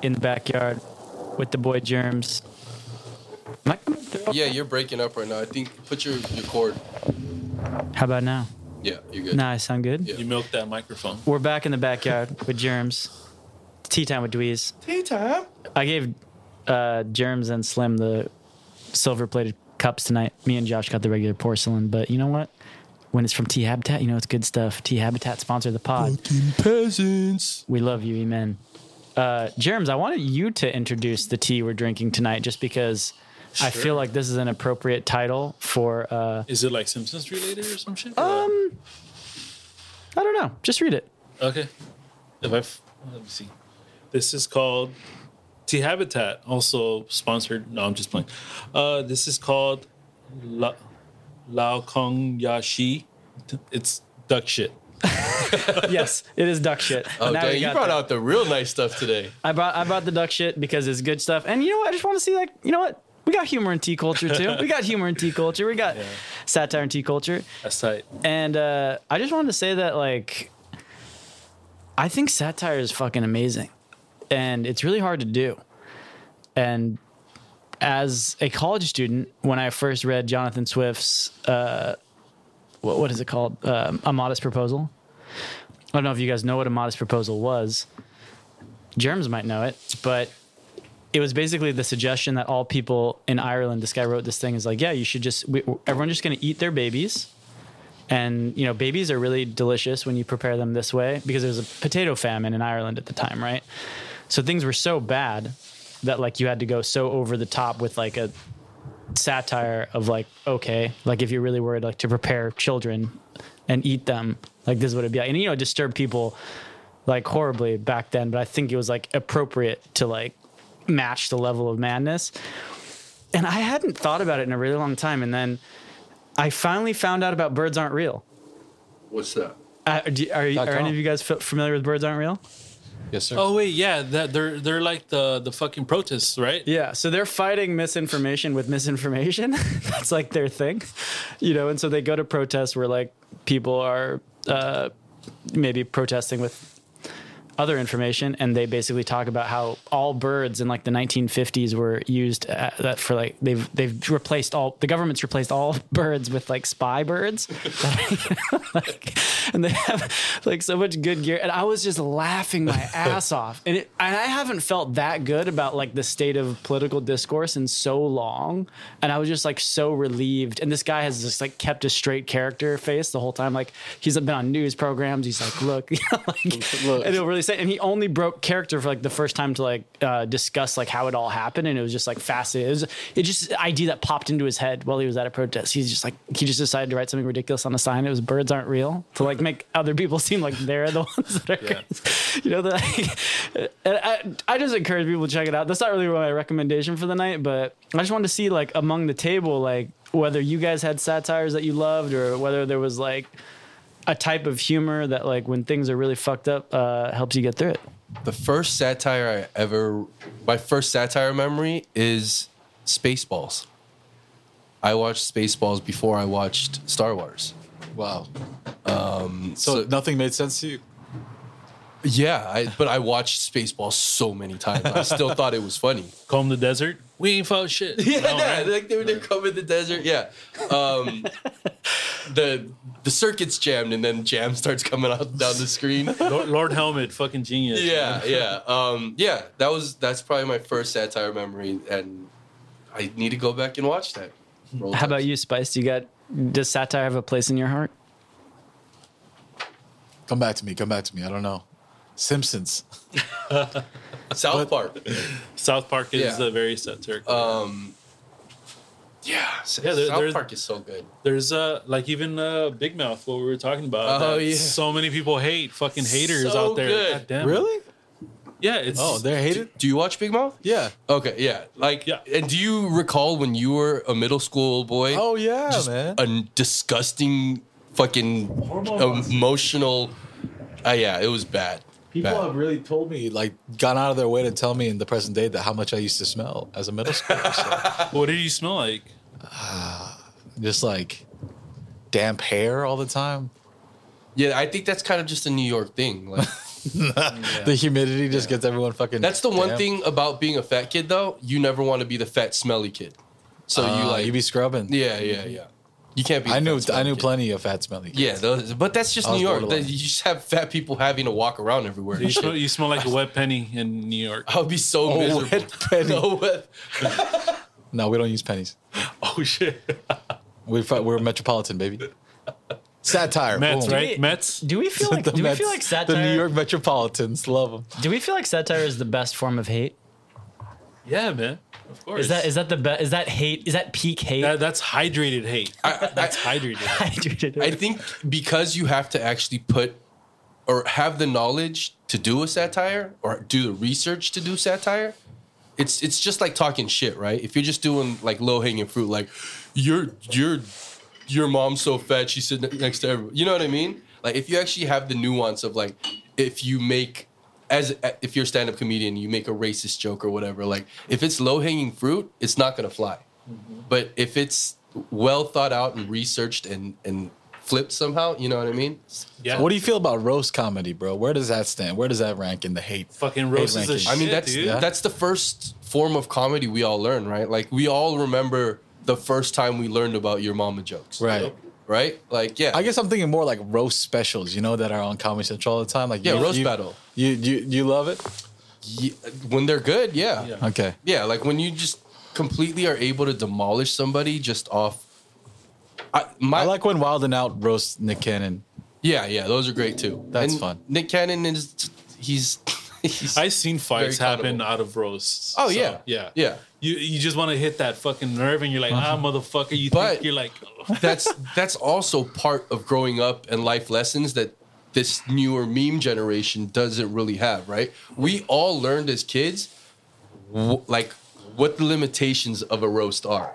S1: in the backyard with the boy Germs. Am I coming through?
S3: Yeah, you're breaking up right now. I think put your, your cord.
S1: How about now?
S3: Yeah, you're good.
S1: Nah, I sound good.
S3: Yeah.
S2: You milked that microphone.
S1: We're back in the backyard with Germs. Tea time with Dweez.
S3: Tea time.
S1: I gave uh, Germs and Slim the silver plated cups tonight. Me and Josh got the regular porcelain, but you know what? When it's from Tea Habitat, you know it's good stuff. Tea Habitat sponsor the pod.
S3: Peasants.
S1: We love you, amen. Uh, Germs, I wanted you to introduce the tea we're drinking tonight just because I feel like this is an appropriate title for, uh,
S2: Is it like Simpsons related or some shit? or
S1: um, I don't know. Just read it.
S2: okay. If I, f- let me see. This is called Tea Habitat, also sponsored. No, I'm just playing. Uh, this is called La, Lao Kong Yashi. It's duck shit.
S1: yes, it is duck shit.
S3: Oh,
S1: Now
S3: dang, you brought
S1: that.
S3: out the real nice stuff today.
S1: I brought I brought the duck shit because it's good stuff. And you know what? I just want to see like you know what? We got humor in tea culture too. we got humor in tea culture. We got satire in tea culture.
S2: That's tight.
S1: And uh, I just wanted to say that like I think satire is fucking amazing. And it's really hard to do. and as a college student, when I first read Jonathan Swift's, uh, what, what is it called? Um, a Modest Proposal. I don't know if you guys know what a Modest Proposal was. Germs might know it, but it was basically the suggestion that all people in Ireland, this guy wrote this thing, is like, yeah, you should just, we, everyone's just going to eat their babies. And, you know, babies are really delicious when you prepare them this way because there was a potato famine in Ireland at the time, right? So things were so bad that, like, you had to go so over the top with, like, a satire of, like, okay, like, if you're really worried, like, to prepare children and eat them, like, this is what it'd be like. And, you know, disturb people, like, horribly back then, but I think it was, like, appropriate to, like, match the level of madness. And I hadn't thought about it in a really long time. And then I finally found out about birds aren't real.
S3: What's that?
S1: Uh, do, are, are any of you guys familiar with birds aren't real?
S7: Yes, sir.
S2: Oh wait, yeah, that they're they're like the the fucking protests, right?
S1: Yeah, so they're fighting misinformation with misinformation. That's like their thing, you know. And so they go to protests where like people are uh, maybe protesting with other information, and they basically talk about how all birds in like the 1950s were used uh, that for like they've they've replaced all the government's replaced all birds with like spy birds, like, and they have like so much good gear. And I was just laughing my ass off, and it, and I haven't felt that good about like the state of political discourse in so long, and I was just like so relieved. And this guy has just like kept a straight character face the whole time. Like he's been on news programs. He's like, look, you know, like,
S7: Look.
S1: and he'll really And he only broke character for like the first time to like uh, discuss like how it all happened, and it was just like fascinating. It was it just idea that popped into his head while he was at a protest. He's just like he just decided to write something ridiculous on a sign. It was birds aren't real to like make other people seem like they're the ones that are,
S3: Yeah.
S1: you know. That and I, I just encourage people to check it out. That's not really my recommendation for the night, but I just wanted to see like among the table like whether you guys had satires that you loved or whether there was like a type of humor that like when things are really fucked up uh, helps you get through it.
S3: The first satire I ever, my first satire memory is Spaceballs. I watched Spaceballs before I watched Star Wars.
S7: Wow. Um, so,
S3: so-
S7: nothing made sense to you.
S3: Yeah, I, but I watched Spaceballs so many times. I still thought it was funny.
S2: Comb the desert. We ain't found shit.
S3: Yeah,
S2: No,
S3: yeah,
S2: right?
S3: like they would come in the desert. Yeah, um, the the circuit's jammed, and then jam starts coming out down the screen.
S2: Lord, Lord Helmet, fucking genius.
S3: Yeah, yeah, um, yeah. That was that's probably my first satire memory, and I need to go back and watch that. Roll
S1: How about you, Spice? You got does satire have a place in your heart?
S7: Come back to me. Come back to me. I don't know. Simpsons.
S3: South Park.
S2: South Park is
S3: Yeah.
S2: a very satiric.
S3: Um, yeah,
S2: Yeah, there-
S3: South Park is so good.
S2: There's uh like even uh Big Mouth, what we were talking about.
S3: Oh,
S2: that
S3: yeah.
S2: So many people hate fucking haters
S3: So
S2: out there.
S3: good.
S2: God damn.
S7: Really?
S2: Yeah, it's
S7: Oh, they're hated.
S3: Do you watch Big Mouth?
S7: Yeah.
S3: Okay, yeah. Like,
S2: Yeah.
S3: and do you recall when you were a middle school boy?
S7: Oh yeah,
S3: just
S7: man.
S3: a disgusting, fucking
S2: Hormone
S3: emotional. Uh, yeah, it was bad.
S7: People
S3: Bad.
S7: have really told me, like, gone out of their way to tell me in the present day that how much I used to smell as a middle schooler. So,
S2: what did you smell like?
S7: just like damp hair all the time.
S3: Yeah, I think that's kind of just a New York thing. Like,
S7: The humidity just gets everyone fucking.
S3: that's the one
S7: damp.
S3: thing about being a fat kid, though. You never want to be the fat, smelly kid. So you
S7: Uh,
S3: like,
S7: you be scrubbing.
S3: yeah, yeah, yeah. You can't be.
S7: I knew I knew
S3: kid.
S7: plenty of fat smelly. Kids.
S3: Yeah, those, but that's just New York.
S7: borderline.
S3: You just have fat people having to walk around everywhere.
S2: You smell, you smell like a wet penny in New York.
S3: I would be so
S7: Oh,
S3: miserable.
S7: wet penny.
S3: No, wet-
S7: No, we don't use pennies.
S2: Oh shit.
S7: We fi- we're metropolitan, baby. Satire.
S2: Mets,
S7: boom.
S2: right? Mets.
S1: Do we feel like
S7: The
S1: do we feel like satire?
S7: The New York Metropolitans love them.
S1: do we feel like satire is the best form of hate?
S2: Yeah, man. Of course.
S1: Is that is that the best? Is that hate? Is that peak hate?
S2: that, that's hydrated hate. that's hydrated. hate.
S3: I think because you have to actually put or have the knowledge to do a satire or do the research to do satire, it's it's just like talking shit, right? If you're just doing like low hanging fruit, like your your your mom's so fat she's sitting next to everyone. You know what I mean? Like if you actually have the nuance of like if you make as uh, if you're a stand up comedian, you make a racist joke or whatever. Like if it's low hanging fruit, it's not gonna fly. Mm-hmm. But if it's well thought out and researched and and flipped somehow. You know what I mean?
S2: Yeah.
S7: What do you feel about roast comedy, bro? Where does that stand? Where does that rank in the hate?
S2: fucking roast is a shit,
S3: I mean, that's
S2: dude.
S3: That's the first form of comedy we all learn, right? Like we all remember the first time we learned about your mama jokes,
S7: Right.
S3: Right? Like yeah,
S7: I guess I'm thinking more like roast specials, you know, that are on Comedy Central all the time. Like
S3: Yeah,
S7: you-
S3: roast
S7: you-
S3: battle.
S7: You you you love it?
S3: Ye- when they're good, yeah.
S2: Yeah.
S7: Okay.
S3: Yeah, like when you just completely are able to demolish somebody just off. I, my,
S7: I like when Wild and Out roast Nick Cannon.
S3: yeah, yeah, those are great too.
S7: That's
S3: And
S7: fun.
S3: Nick Cannon is he's. he's
S2: I've seen fights happen out of roasts.
S3: Oh,
S2: So,
S3: yeah.
S2: yeah,
S3: Yeah.
S2: You you just want to hit that fucking nerve, and you're like, ah, motherfucker. You
S3: But-
S2: think you're like, oh.
S3: that's that's also part of growing up and life lessons that this newer meme generation doesn't really have, right? We all learned as kids, w- like what the limitations of a roast are,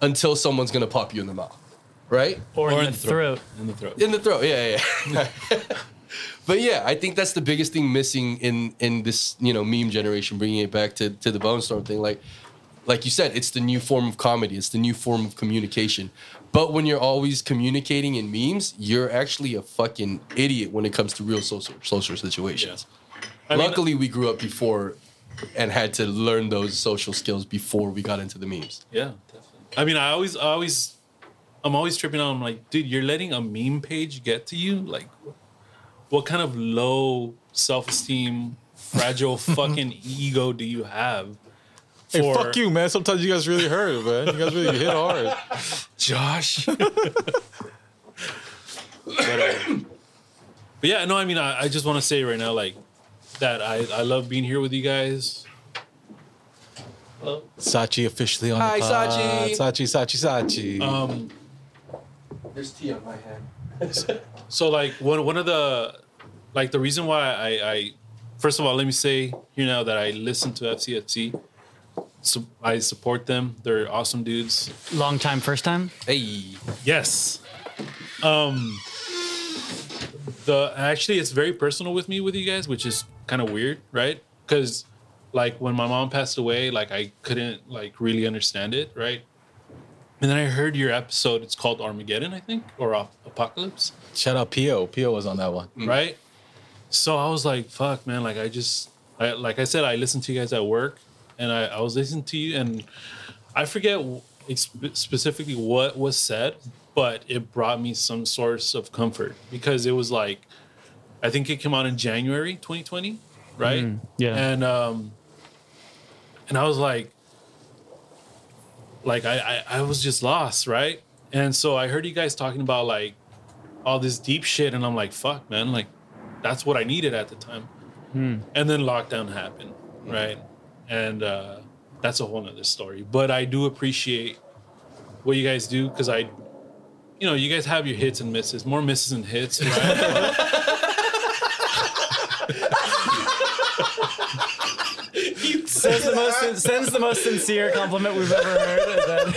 S3: until someone's gonna pop you in the mouth, right?
S1: Or, in the throat.
S2: in the throat.
S3: In the throat, yeah, yeah. but yeah, I think that's the biggest thing missing in in this you know meme generation. Bringing it back to to the Bone Storm thing, like like you said, it's the new form of comedy. It's the new form of communication. But when you're always communicating in memes, you're actually a fucking idiot when it comes to real social social situations.
S2: Mean,
S3: Luckily, we grew up before and had to learn those social skills before we got into the memes.
S2: Yeah, definitely. I mean, I always, I always, I'm always tripping out. I'm like, dude, you're letting a meme page get to you. Like, what kind of low self-esteem, fragile fucking ego do you have?
S7: Hey,
S2: for-
S7: fuck you, man. Sometimes you guys really hurt, man. You guys really hit hard.
S3: Josh,
S2: But yeah, no, I mean, I, I just want to say right now, like, that I, I love being here with you guys. Hello.
S7: Sachi officially on
S3: Hi,
S7: the pod.
S3: Sachi.
S7: Sachi, Sachi, Sachi.
S2: Um,
S3: there's tea on my hand.
S2: so like one one of the like the reason why I, I first of all let me say here now that I listen to FCFC. So I support them. They're awesome dudes.
S1: Long time, first time.
S3: Hey,
S2: Yes. Um the actually it's very personal with me with you guys, which is kind of weird, right? Cuz like when my mom passed away, like I couldn't like really understand it, right? And then I heard your episode. It's called Armageddon, I think, or Ap- Apocalypse
S7: Shout out Pio. Pio was on that one.
S2: right? So I was like, fuck, man. Like, I just, I, like I said, I listened to you guys at work and I, I was listening to you and I forget specifically what was said, but it brought me some source of comfort because it was like, I think it came out in January 2020, right?
S1: yeah.
S2: And, um, and I was like, like I, I, I was just lost, right? And so I heard you guys talking about like all this deep shit, and I'm like, fuck, man, like that's what I needed at the time. And then lockdown happened, right? And uh, that's a whole nother story. But I do appreciate what you guys do because I, you know, you guys have your hits and misses, more misses and hits, right?
S1: Says the most sends the most sincere compliment we've ever heard.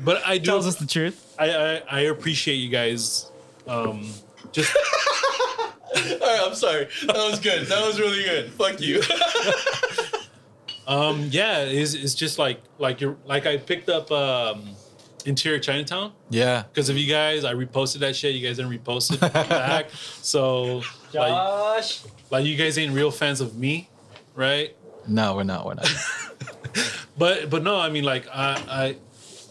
S2: But I do
S1: tells us the truth.
S2: I, I I appreciate you guys. Um, just
S3: All right, I'm sorry. That was good. That was really good. Fuck you.
S2: Um, yeah, it's, it's just like like you're like I picked up um, Interior Chinatown
S7: Yeah.
S2: because of you guys. I reposted that shit. You guys didn't repost it back, so like
S1: Josh.
S2: like you guys ain't real fans of me, right?
S7: No, we're not. We're not.
S2: But but no, I mean like I I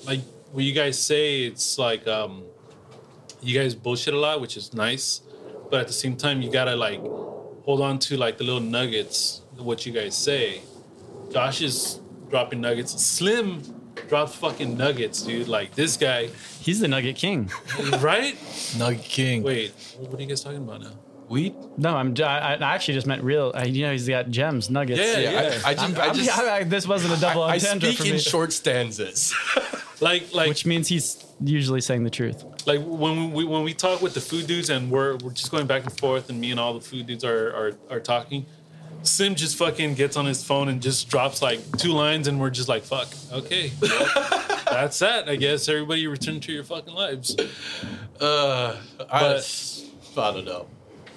S2: like what you guys say. It's like um, you guys bullshit a lot, which is nice, but at the same time you gotta like hold on to like the little nuggets of what you guys say. Josh is dropping nuggets. Slim drops fucking nuggets, dude. Like this guy,
S1: He's the Nugget King.
S2: right?
S7: Nugget King.
S2: Wait, what are you guys talking about now?
S3: Weed?
S1: No, I'm. I, I actually just meant real. I, you know, he's got gems, nuggets.
S2: Yeah,
S3: Yeah,
S2: yeah.
S3: I, I just,
S1: I'm,
S3: I just,
S1: I- I- this wasn't a double
S3: I
S1: entendre
S3: speak
S1: for
S3: in short stanzas.
S2: Like like
S1: which means he's usually saying the truth.
S2: like when we when we talk with the food dudes and we're we're just going back and forth and me and all the food dudes are are, are talking sim just fucking gets on his phone and just drops like two lines and we're just like fuck okay well, that's that i guess everybody return to your fucking lives
S3: Uh, I,
S2: But-
S3: I don't know.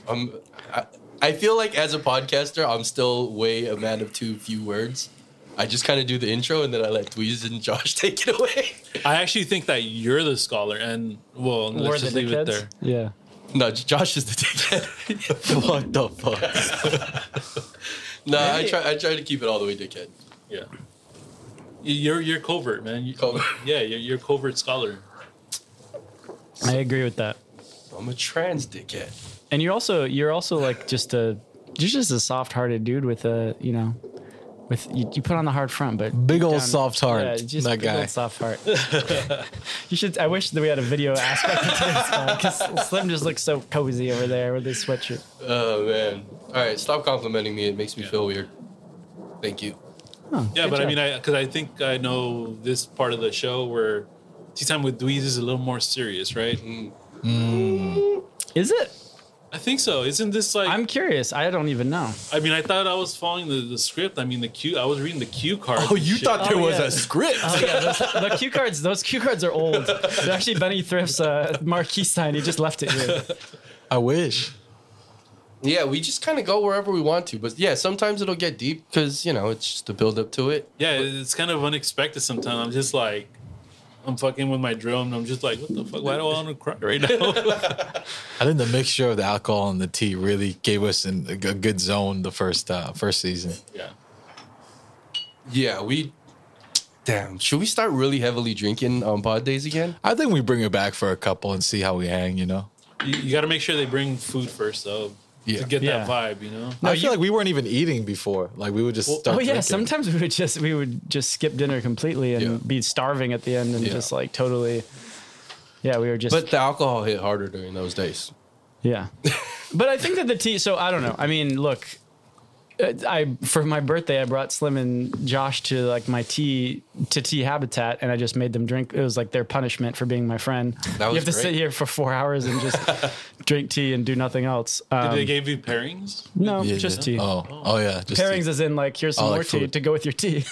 S3: I'm, I, I feel like as a podcaster, I'm still way a man of too few words. I just kind of do the intro and then I let Dweez and Josh take it away.
S2: I actually think that you're the scholar, and well,
S1: We're
S2: let's
S1: the
S2: just leave it there.
S1: Yeah.
S3: No, Josh is the dickhead.
S7: what the fuck?
S3: no, I try. I try to keep it all the way dickhead.
S2: Yeah. You- You're you're covert, man. You,
S3: Covert.
S2: Yeah, you're, you're a covert scholar.
S1: I agree with that.
S3: I'm a trans dickhead.
S1: And you're also you're also like just a you're just a soft-hearted dude with a you know with you, you put on the hard front, but
S7: Big old
S1: down-
S7: soft heart,
S1: Yeah, just
S7: that
S1: big
S7: guy.
S1: old soft heart. you should. I wish that we had a video aspect of today's pod because Slim just looks so cozy over there with his sweatshirt.
S3: Oh man. All right, stop complimenting me. It makes me feel weird. Thank you.
S1: Oh,
S2: Yeah,
S1: good
S2: but I mean, I because I think I know this part of the show where tea time with Dweez is a little more serious, right? Mm. Mm.
S1: is it?
S2: I think so. Isn't this like?
S1: I'm curious. I don't even know.
S2: I mean, I thought I was following the, the script. I mean, the cue. I was reading the cue card.
S3: Oh, you thought there
S1: Oh,
S3: was
S1: yeah.
S3: a script?
S1: Oh yeah, those, the cue cards. Those cue cards are old. They're actually Benny Thrift's uh, marquee sign. He just left it here.
S7: I wish.
S3: Yeah, we just kind of go wherever we want to. But yeah, sometimes it'll get deep because you know it's just the build up to it.
S2: Yeah, it's kind of unexpected sometimes. I'm just like, I'm fucking with my drill, and I'm just like, what the fuck? Why do I want to cry right now?
S7: I think the mixture of the alcohol and the tea really gave us an, a g- good zone the first uh, first season.
S2: yeah.
S3: Yeah, we. Damn, should we start really heavily drinking on pod days again?
S7: I think we bring it back for a couple and see how we hang. You know.
S2: You, you got to make sure they bring food first, though,
S7: Yeah.
S2: to get
S1: Yeah.
S2: that vibe. You know.
S7: I
S1: you-
S7: feel like we weren't even eating before. Like we would just
S2: Well-
S7: start.
S1: Oh yeah,
S7: drinking.
S1: sometimes we would just we would just skip dinner completely and
S3: Yeah.
S1: be starving at the end and
S3: Yeah.
S1: just like totally. Yeah, we were just.
S3: But the alcohol hit harder during those days.
S1: yeah, but I think that the tea. So I don't know. I mean, look, I for my birthday I brought Slim and Josh to like my tea to tea habitat, and I just made them drink. It was like their punishment for being my friend.
S3: That was
S1: you
S3: was
S1: have to sit here for four hours and just drink tea and do nothing else.
S2: Did
S1: Um,
S2: they give you pairings?
S1: no,
S7: Yeah,
S1: just
S7: yeah.
S1: tea.
S7: Oh, oh yeah. Just
S1: Pairings
S7: tea.
S1: as in like here's some
S7: Oh,
S1: more
S7: like
S1: tea to go with your tea.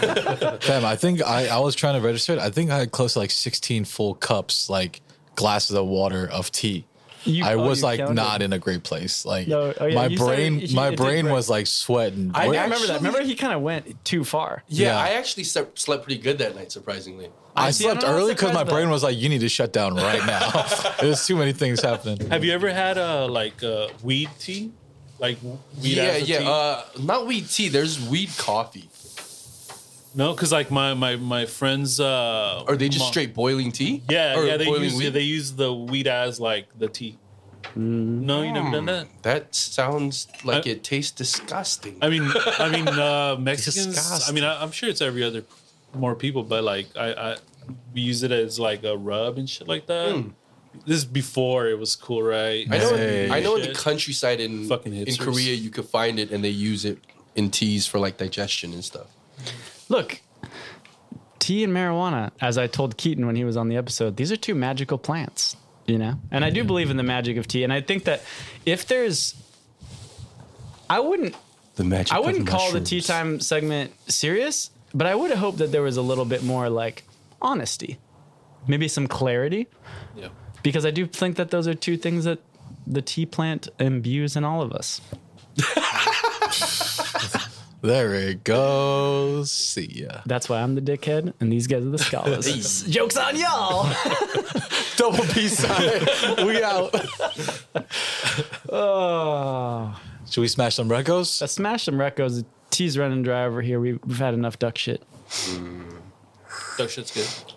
S7: Fam, I think I, I was trying to register it. I think I had close to like 16 full cups, like glasses of water of tea.
S1: You-
S7: I
S1: oh,
S7: was like
S1: counted.
S7: not in a great place. Like
S1: No, oh, yeah,
S7: my brain,
S1: he-
S7: my brain was like sweating.
S3: I
S1: I
S7: Where-
S1: remember that.
S3: Actually-
S1: Remember he kind of went too far.
S3: Yeah,
S7: Yeah.
S3: I actually slept, slept pretty good that night, surprisingly.
S7: I
S1: I'm
S7: slept
S1: not
S7: early because my brain was like, "You need to shut down right now." There's too many things happening.
S2: Have you ever had a like uh, weed tea? Like weed
S3: yeah, yeah.
S2: tea?
S3: Uh, not weed tea. There's weed coffee.
S2: No, because like my my my friends. Uh,
S3: Are they just
S2: mom-
S3: straight boiling tea?
S2: Yeah,
S3: Or
S2: yeah. They
S3: boiling
S2: use
S3: weed?
S2: they use the weed as like the tea. No, you never done that.
S3: That sounds like
S2: I-
S3: it tastes disgusting.
S2: I mean, I mean, uh, Mexicans. I
S7: Disgusting.
S2: mean, I, I'm sure it's every other more people, but like I, I we use it as like a rub and shit like that. This is before it was cool, right?
S3: Hmm. I know.
S7: Hey.
S3: I know in the
S2: Shit.
S3: countryside in
S2: Fucking
S3: in
S2: hipsters.
S3: Korea you could find it and they use it in teas for like digestion and stuff.
S1: Look, tea and marijuana, as I told Keaton when he was on the episode, these are two magical plants, you know? And I do mm-hmm. believe in the magic of tea. And I think that if there's, I wouldn't,
S3: The magic.
S1: I wouldn't call the tea time segment serious, but I would have hoped that there was a little bit more like honesty, maybe some clarity,
S2: Yeah.
S1: because I do think that those are two things that the tea plant imbues in all of us.
S7: There it goes. See ya.
S1: That's why I'm the dickhead, and these guys are the scholars. Jokes on y'all.
S7: Double B side. we out.
S1: oh.
S7: Should we smash some recos?
S1: Uh, smash some recos. The tea's running dry over here. We've, we've had enough duck shit.
S2: Duck shit's good.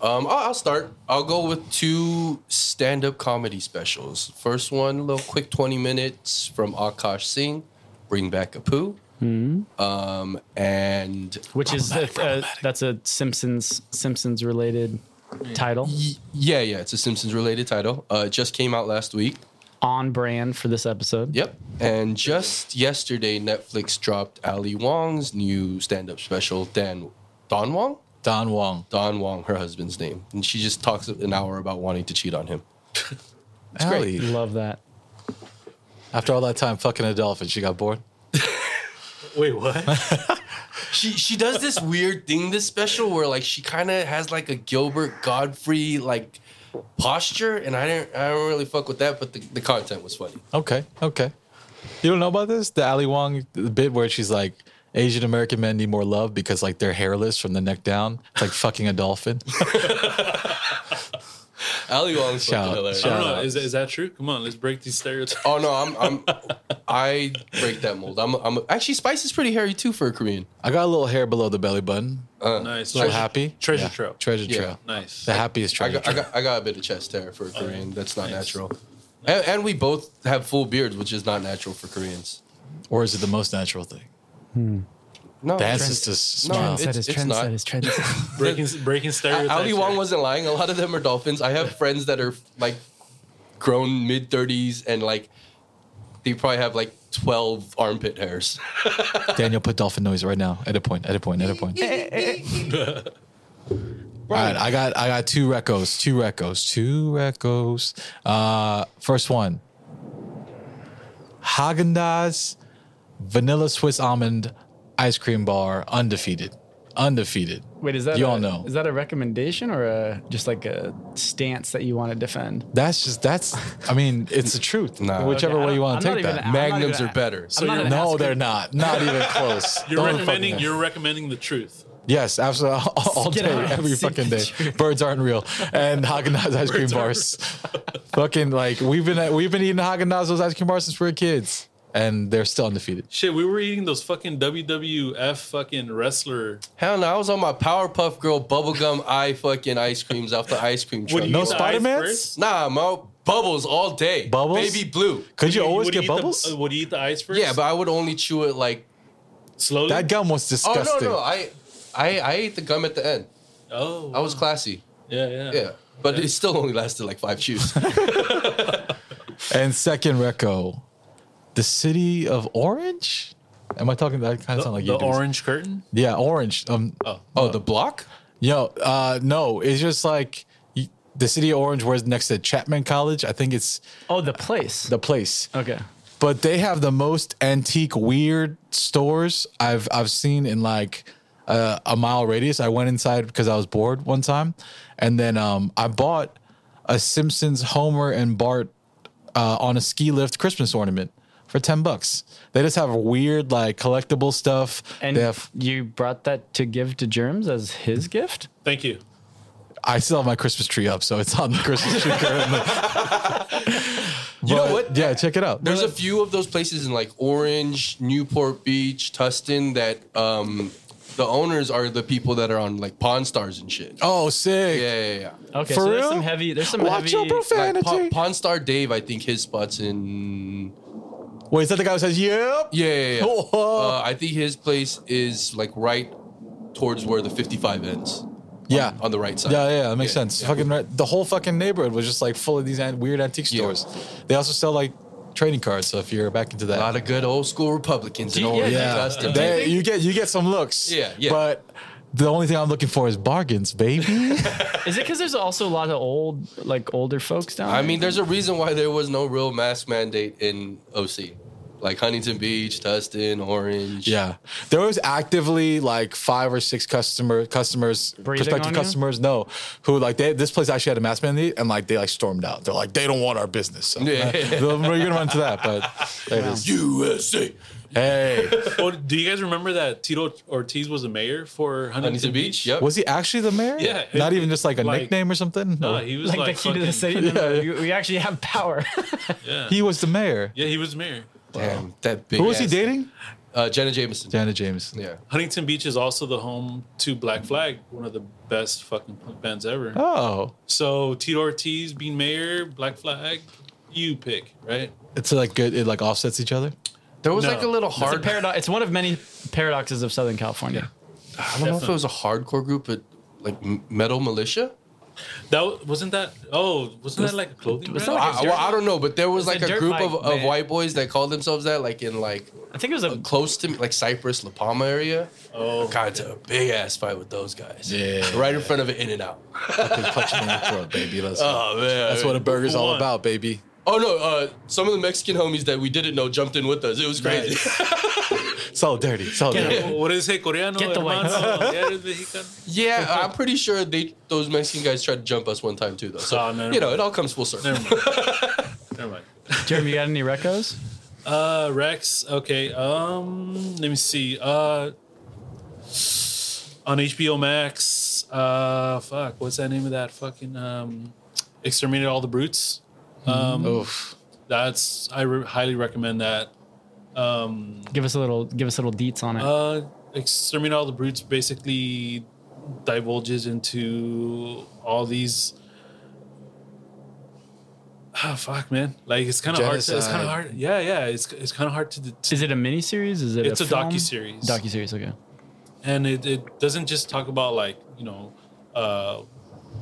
S3: Um, I'll, I'll start. I'll go with two stand-up comedy specials. First one, a little quick twenty minutes from Akash Singh, "Bring Back Apu," um, and
S1: Which is a, uh, that's a Simpsons Simpsons related title
S3: y- yeah, yeah, it's a Simpsons-related title. Uh, it just came out last week.
S1: on brand for this episode.
S3: Yep. And just yesterday, Netflix dropped Ali Wong's new stand-up special, Dan Don Wong.
S7: Don Wong.
S3: Don Wong, her husband's name, and she just talks an hour about wanting to cheat on him.
S7: Ali,
S1: Love that.
S7: After all that time fucking a dolphin, she got bored.
S2: Wait, what?
S3: She she does this weird thing this special where like she kind of has like a Gilbert Gottfried like posture, and I didn't I don't really fuck with that, but the, the content was funny.
S7: Okay, okay. You don't know about this? The Ali Wong bit where she's like, Asian American men need more love because like they're hairless from the neck down. It's like fucking a dolphin.
S3: Ali Wong's
S7: Shout-
S3: fucking hilarious.
S2: I don't know.
S7: out.
S2: Is, is that true? Come on, let's break these stereotypes.
S3: Oh no, I'm I'm I break that mold. I'm I'm actually Spice is pretty hairy too for a Korean.
S7: I got a little hair below the belly button.
S2: Uh, nice.
S7: A little happy.
S2: Treasure
S7: Yeah.
S2: trail.
S7: Treasure
S3: Yeah.
S7: trail.
S2: Nice.
S7: The happiest
S3: I
S7: treasure
S3: got, I
S7: trail.
S3: got I got a bit of chest hair for a oh, Korean. That's not
S2: Nice.
S3: natural. And, and we both have full beards, which is not natural for Koreans.
S7: Or is it the most natural thing? Hmm.
S3: No,
S7: Dance
S3: trend-
S7: is just
S3: No,
S7: smile.
S3: it's-
S1: Trendsetters,
S3: it's not.
S1: trendsetters, trendsetters.
S2: breaking breaking stereotypes.
S3: Ali Wong wasn't lying. A lot of them are dolphins. I have friends that are like grown mid thirties and like they probably have like twelve armpit hairs.
S7: Daniel, put dolphin noise right now. At a point. At a point. At a point. All right, I got I got two recos, two recos, two recos. Uh, first one, Haagen Dazs vanilla Swiss almond ice cream bar, undefeated, undefeated.
S1: Wait, is that
S7: you
S1: a,
S7: all know?
S1: Is that a recommendation or a just like a stance that you want to defend?
S7: That's just that's. I mean, it's the truth.
S3: Nah.
S7: Whichever
S1: Okay,
S7: way you want to take
S1: not even-
S7: that.
S3: Magnums
S1: even
S3: are better. So
S2: you're-
S7: no,
S1: ass-
S7: they're not. Not even close.
S2: You're
S7: Don't
S2: recommending. You're recommending the truth.
S7: Yes, absolutely. All, all
S1: Get
S7: day, every fucking day. Birds aren't real. And Haagen Dazs ice cream bars. fucking like we've been we've been eating Haagen Dazs those ice cream bars since we were kids, and they're still undefeated.
S2: Shit, we were eating those fucking WWF fucking wrestler.
S3: Hell no, I was on my Powerpuff Girl bubblegum eye fucking ice creams off the ice cream
S2: Would
S3: truck.
S2: you
S7: No
S2: eat the ice
S7: Spider-Mans?
S2: first?
S3: Nah, mo bubbles all day.
S7: Bubbles?
S3: baby blue.
S7: Could you
S2: Would
S7: always
S2: would
S7: get
S2: eat the-
S7: bubbles?
S2: uh, would you eat the ice first?
S3: Yeah, but I would only chew it like.
S2: slowly.
S7: that gum was
S3: Oh
S7: disgusting.
S3: no, no, I, I, I ate the gum at the end.
S2: Oh,
S3: I was classy.
S2: Yeah, yeah.
S3: Yeah, but it still only lasted like five chews.
S7: And second reco, the city of Orange. Am I talking? That kind of sound like
S2: the
S7: you. dudes.
S2: orange curtain.
S7: Yeah, Orange. Um,
S2: Oh,
S3: oh, the block?
S7: yo, uh, no, it's just like y- the city of Orange, where's next to Chapman College. I think it's
S1: Oh, the place.
S7: the place.
S1: okay.
S7: but they have the most antique weird stores I've I've seen in like uh, a mile radius. I went inside because I was bored one time, and then um, I bought a Simpsons Homer and Bart uh, on a ski lift Christmas ornament for ten bucks. They just have weird like collectible stuff.
S1: And
S7: they have.
S1: you brought that to give to Germs as his gift?
S2: Thank you.
S7: I still have my Christmas tree up, so it's on the Christmas tree currently.
S3: You know what?
S7: Yeah, check it out.
S3: There's a few of those places in like Orange, Newport Beach, Tustin that um, the owners are the people that are on like Pawn Stars and shit.
S7: oh, sick.
S3: Yeah, yeah, yeah.
S1: Okay,
S7: For
S1: so there's some heavy. There's some
S7: Watch your
S1: heavy.
S7: profanity.
S3: Like Pa- Pawn Star Dave, I think his spot's in.
S7: Wait, is that the guy who says, "Yep"?
S3: Yeah, yeah, yeah.
S7: Oh.
S3: Uh, I think his place is like right towards where the 55 ends.
S7: Yeah.
S3: on the right side.
S7: Yeah, yeah, that makes
S3: Yeah,
S7: sense.
S3: yeah.
S7: Fucking right, the whole fucking neighborhood was just like full of these an- weird antique
S3: Yeah.
S7: stores. They also sell like trading cards. So if you're back into that,
S3: A lot of good old school Republicans in
S1: Yeah,
S3: Orange.
S1: yeah.
S3: and Tustin.
S7: They- you get you get some looks.
S3: Yeah, yeah.
S7: But the only thing I'm looking for is bargains, baby.
S1: Is it because there's also a lot of old, like older folks down
S3: I
S1: there?
S3: mean, there's a reason why there was no real mask mandate in OC. Like Huntington Beach, Tustin, Orange.
S7: yeah, there was actively like five or six customer customers,
S1: Breathing
S7: prospective
S1: on you?
S7: customers, no, who like they this place actually had a mask mandate and like they like stormed out. They're like they don't want our business. So,
S3: Yeah.
S7: we're gonna run into that, but there it is.
S3: USA.
S7: Hey,
S2: Oh, do you guys remember that Tito Ortiz was the mayor for Huntington,
S3: Huntington Beach. Yep.
S7: was he actually the mayor?
S2: Yeah,
S7: not
S2: it-
S7: even just like a
S2: like-
S7: nickname or something.
S2: No, he was
S1: like,
S2: like,
S1: the key to the city. No, no,
S7: Yeah.
S1: we actually have power.
S2: Yeah.
S7: He was the mayor.
S2: yeah, he was mayor.
S3: Damn, that big.
S7: Who was he
S3: ass-
S7: dating?
S3: Uh, Jenna Jameson.
S7: Janet James.
S3: Yeah.
S2: Huntington Beach is also the home to Black Flag, one of the best fucking punk bands ever.
S7: Oh,
S2: So Tito Ortiz being mayor, Black Flag, you pick, right?
S7: it's like good. It like offsets each other.
S3: There was
S2: No.
S3: like a little
S1: It's, a
S3: hard.
S1: paradox. it's one of many paradoxes of Southern California.
S3: I don't know if it was a hardcore group, but like M- Metal Militia.
S2: That wasn't that. Oh, wasn't that like a clothing
S1: was
S2: brand?
S1: like a
S3: I, well, I don't know, but there was
S1: was
S3: like
S1: a
S3: a group
S1: bike
S3: of, of white boys that called themselves that, like in like
S1: I think it was a.
S3: close to like Cypress, La Palma area.
S2: Oh.
S3: got into a big ass fight with those guys.
S7: Yeah.
S3: right in front of it, In and Out.
S7: Fucking punch in the throat, baby. Let's
S3: Oh man,
S7: That's what a burger's all
S2: Won.
S7: about, baby.
S3: Oh no, uh, some of the Mexican homies that we didn't know jumped in with us. It was crazy.
S7: Solidarity. Solidarity.
S2: What did it say? Coreano?
S1: Get the white-
S2: Yeah, eres mexicano.
S3: yeah, I'm pretty sure they those Mexican guys tried to jump us one time too, though. So
S2: Oh, no, no,
S3: you know,
S2: no.
S3: it all comes full circle.
S2: Never mind. Never mind.
S1: Jeremy, you got any recos?
S2: Uh, Rex. Okay. Um, let me see. Uh, on HBO Max. Uh, fuck. What's that name of that fucking um, exterminate all the brutes? Um,
S7: Oof.
S2: that's I re- highly recommend that. Um,
S1: Give us a little. Give us a little deets on it.
S2: uh, exterminate all the brutes basically divulges into all these. Oh, fuck, man! Like it's kind of hard. To, it's kind of hard. Yeah, yeah. It's it's kind of hard to, to
S1: is it a mini series? Is it?
S2: it's a,
S1: film?
S2: docu series.
S1: Docu series. Okay.
S2: and it, it doesn't just talk about like you know uh,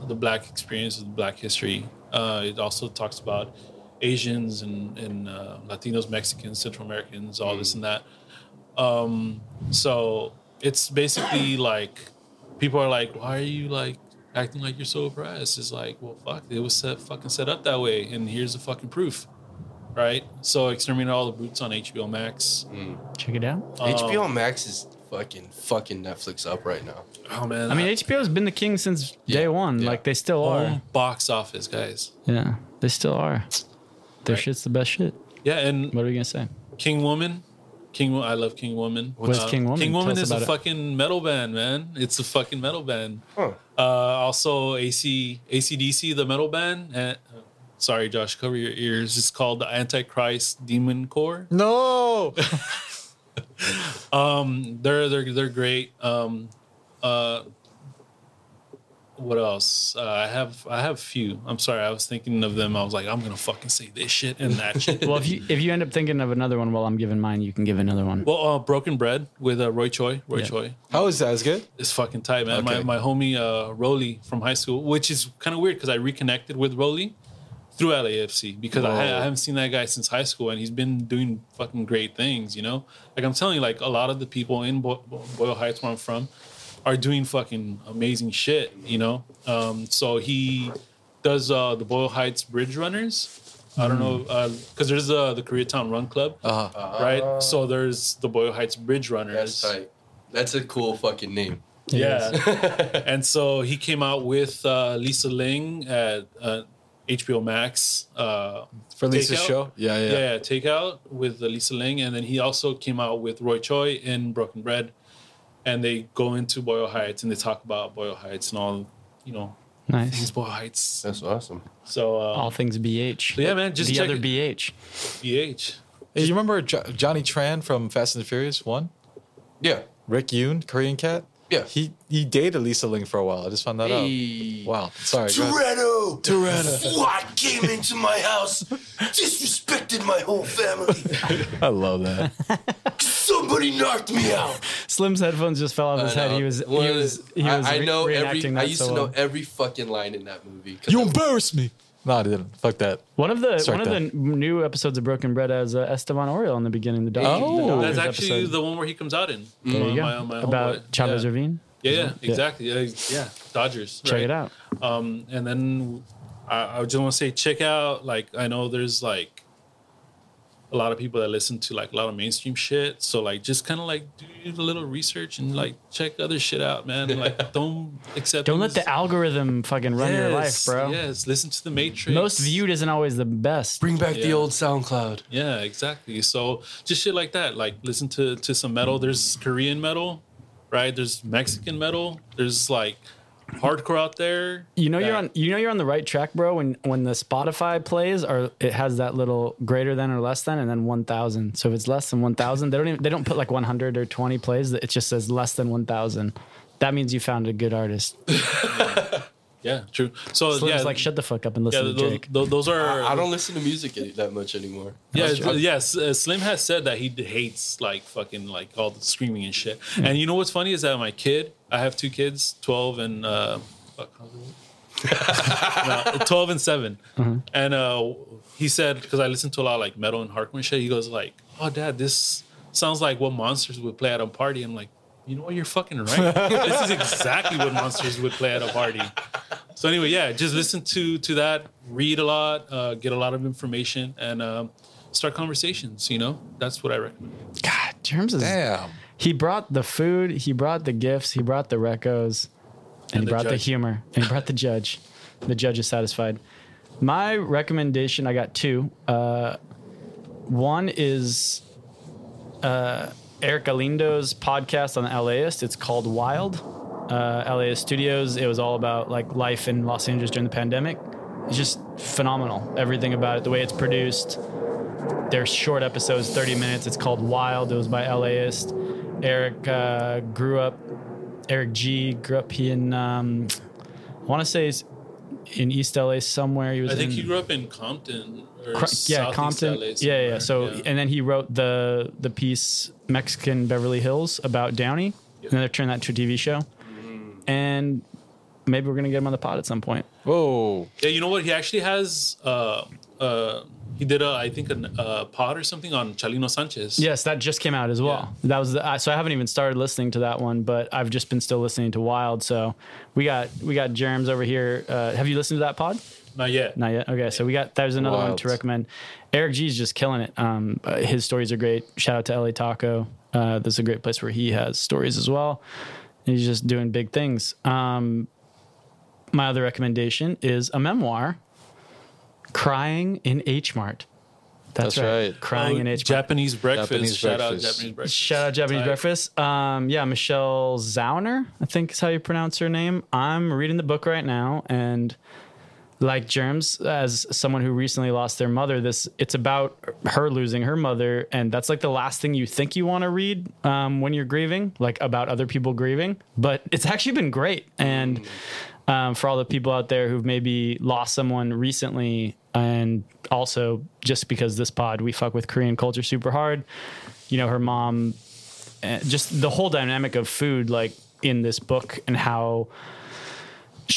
S2: the black experience of black history uh, it also talks about asians and, and uh, latinos mexicans central americans all this and that um, so it's basically like people are like why are you like acting like you're so oppressed it's like well fuck it was set, fucking set up that way and here's the fucking proof right so exterminate all the brutes on hbo max
S1: Check it out.
S3: HBO Max is fucking fucking Netflix up right now.
S2: oh man
S1: I mean, HBO's been the king since
S3: Yeah,
S1: day one.
S3: yeah.
S1: Like they still are.
S2: box office guys
S1: Yeah, they still are. Their
S2: Right.
S1: shit's the best shit.
S2: Yeah, and
S1: What are we gonna say?
S2: King Woman. King, Wo- I love King Woman.
S1: What's King Woman?
S2: King Woman is a
S1: it.
S2: fucking metal band, man. It's a fucking metal band.
S3: Huh.
S2: Uh, also, AC ACDC, the metal band. Uh, sorry, Josh, cover your ears. It's called the Antichrist Demon Core.
S7: No.
S2: Um, they're they're they're great. Um, uh, what else? Uh, I have I have a few. I'm sorry, I was thinking of them. I was like, I'm gonna fucking say this shit and that shit.
S1: Well, if you if you end up thinking of another one while I'm giving mine, you can give another one.
S2: Well, uh, Broken Bread with uh, Roy Choi. Roy
S1: Yeah.
S2: Choi.
S7: How is that? Is good?
S2: It's fucking tight, man.
S7: Okay.
S2: My my homie uh Rolly from high school, which is kind of weird because I reconnected with Roly through LAFC because I. I haven't seen that guy since high school and he's been doing fucking great things, you know? Like I'm telling you, like a lot of the people in Bo- Bo- Boyle Heights where I'm from are doing fucking amazing shit, you know? Um, so he does uh, the Boyle Heights Bridge Runners. I don't know, because there's uh, the Koreatown Run Club,
S7: Uh-huh.
S2: right? So there's the Boyle Heights Bridge Runners.
S3: That's tight. That's a cool fucking name.
S2: Yeah. and so he came out with uh, Lisa Ling at uh, HBO Max. Uh,
S7: For Lisa's
S2: Takeout?
S7: show? Yeah, yeah.
S2: yeah. Takeout with uh, Lisa Ling. And then he also came out with Roy Choi in Broken Bread. And they go into Boyle Heights and they talk about Boyle Heights and all, you know, things
S1: Nice.
S2: Boyle Heights.
S3: That's awesome.
S2: So,
S1: All
S2: uh,
S1: things BH.
S2: so yeah, man, just
S1: the
S2: check
S1: other
S2: it.
S1: BH.
S2: BH.
S7: Hey, you remember jo- Johnny Tran from Fast and the Furious 1?
S3: Yeah.
S7: Rick Yune, Korean cat?
S3: Yeah.
S7: He he dated Lisa Ling for a while. I just found that
S3: Hey.
S7: out. Wow. Sorry. go ahead.
S3: Toretto!
S7: Toretto.
S3: What came into my house? Disrespected my whole family.
S7: I love that.
S3: Somebody knocked me out.
S1: Slim's headphones just fell off his head. He was he
S3: One of
S1: was he was
S3: I, I
S1: re-
S3: know every. I used
S1: so
S3: to know
S1: well.
S3: every fucking line in that movie.
S7: You
S3: I-
S7: embarrassed me. No, I didn't. Fuck that.
S1: One of the
S7: Strike
S1: one of the new episodes of Broken Bread has uh, Esteban Oriol in the beginning. The, doc-
S7: Oh.
S1: the
S2: That's actually
S1: episode.
S2: the one where he comes out in.
S1: There you go.
S2: my- my
S1: about
S2: homeboy.
S1: Chavez
S2: yeah.
S1: Ravine.
S2: Yeah, yeah, exactly. Yeah, yeah. Dodgers.
S1: Check
S2: right.
S1: it out.
S2: Um, and then I, I just want to say, check out like I know there's like a lot of people that listen to like a lot of mainstream shit. So like just kind of like do a little research and like check other shit out, man. Like don't accept.
S1: Don't let the algorithm fucking run your life, bro.
S2: Yes, listen to the Matrix.
S1: Most viewed isn't always the best.
S3: Bring back the old SoundCloud.
S2: Yeah, exactly. So just shit like that. Like listen to to some metal. There's Korean metal, right? There's Mexican metal. There's like hardcore out there.
S1: You know you're on. You know you're on the right track, bro. When when the Spotify plays, or it has that little greater than or less than, and then one thousand. So if it's less than one thousand, they don't even they don't put like one hundred or twenty plays. It just says less than one thousand. That means you found a good artist.
S2: Yeah, true. So
S1: Slim's
S2: yeah,
S1: like shut the fuck up and
S2: yeah,
S1: listen to
S2: those,
S1: Jake.
S2: those, those are.
S3: I don't listen to music any- that much anymore.
S2: Yeah, yes. Uh, Slim has said that he hates like fucking like all the screaming and shit. And you know what's funny is that my kid, I have two kids, twelve and uh, fuck, no, twelve and 7 And uh, he said because I listen to a lot of like metal and hardcore and shit. He goes like, "Oh, dad, this sounds like what monsters would play at a party." I'm like, you know what? You're fucking right. this is exactly what monsters would play at a party. So anyway, yeah, just listen to to that, read a lot, uh, get a lot of information, and um, start conversations. You know, that's what I recommend.
S1: God, Germs is.
S7: Damn.
S1: He brought the food. He brought the gifts. He brought the recos, and,
S2: And
S1: he
S2: the
S1: brought the humor. And he brought the judge. The judge is satisfied. My recommendation, I got two. Uh, one is uh, Eric Galindo's podcast on the LAist. It's called Wild. Uh, LAist Studios. It was all about like life in Los Angeles during the pandemic. It's just phenomenal. Everything about it, the way it's produced. They're short episodes, 30 minutes. It's called Wild. It was by LAist. Eric uh, grew up. Eric G grew up in. Um, I want to say he's in East LA somewhere. He was.
S2: I think
S1: in,
S2: he grew up in Compton or
S1: Cro- yeah, Compton.
S2: LA
S1: yeah, yeah. So
S2: Yeah.
S1: and then he wrote the the piece Mexican Beverly Hills about Downey, and then they turned that to a TV show. And maybe we're gonna get him on the pod at some point.
S3: Whoa.
S2: Yeah, you know what? He actually has. Uh, uh, he did a, I think, a uh, pod or something on Chalino Sanchez.
S1: Yes, that just came out as well. That was the, I so I haven't even started listening to that one, but I've just been still listening to Wild. So we got we got Jerem's over here. Uh, have you listened to that pod?
S2: Not yet.
S1: Not yet. Okay, so we got there's another one to recommend. Eric G's just killing it. Um, uh, his stories are great. Shout out to LA Taco. Uh, that's a great place where he has stories as well. And he's just doing big things. Um, my other recommendation is a memoir, "Crying in H Mart." That's,
S3: That's
S1: right.
S3: right.
S1: Crying
S2: Oh,
S1: in H Mart.
S2: Japanese breakfast.
S3: Japanese
S2: Shout out. Japanese breakfast.
S1: Shout out Japanese
S2: Tight.
S1: breakfast. Um, yeah, Michelle Zauner, I think is how you pronounce her name. I'm reading the book right now, and like Germs, as someone who recently lost their mother, this it's about her losing her mother, and that's like the last thing you think you want to read um, when you're grieving, like about other people grieving. But it's actually been great, and um, for all the people out there who've maybe lost someone recently, and also just because this pod we fuck with Korean culture super hard. You know, her mom, uh, just the whole dynamic of food, like in this book, and how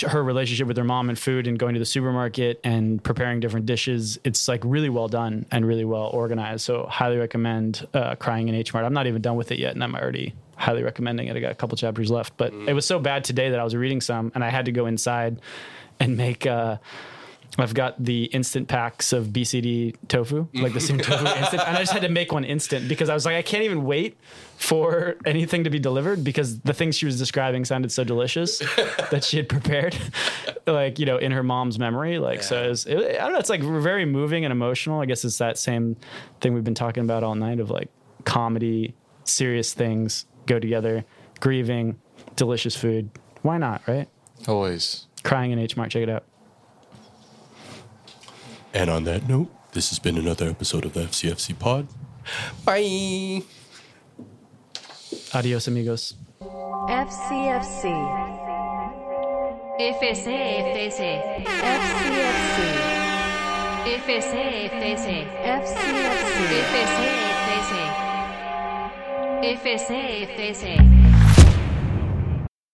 S1: her relationship with her mom and food and going to the supermarket and preparing different dishes. It's like really well done and really well organized. So highly recommend uh, Crying in H Mart. I'm not even done with it yet, and I'm already highly recommending it. I got a couple chapters left, but it was so bad today that I was reading some and I had to go inside and make. Uh, I've got the instant packs of BCD tofu, like the same tofu instant, and I just had to make one instant because I was like, I can't even wait for anything to be delivered because the things she was describing sounded so delicious that she had prepared, like you know, in her mom's memory. Like so, it was, it, I don't know. It's like very moving and emotional. I guess it's that same thing we've been talking about all night of like comedy, serious things go together, grieving, delicious food. Why not, right?
S3: Always.
S1: Crying in H Mart, check it out.
S3: And on that note, this has been another episode of the FCFC Pod. Bye.
S1: Adios, amigos.
S6: FCFC.
S4: FC, FC,
S6: FCFC.
S4: FC, FC,
S6: FCFC.
S4: FC, FC, FC, FC.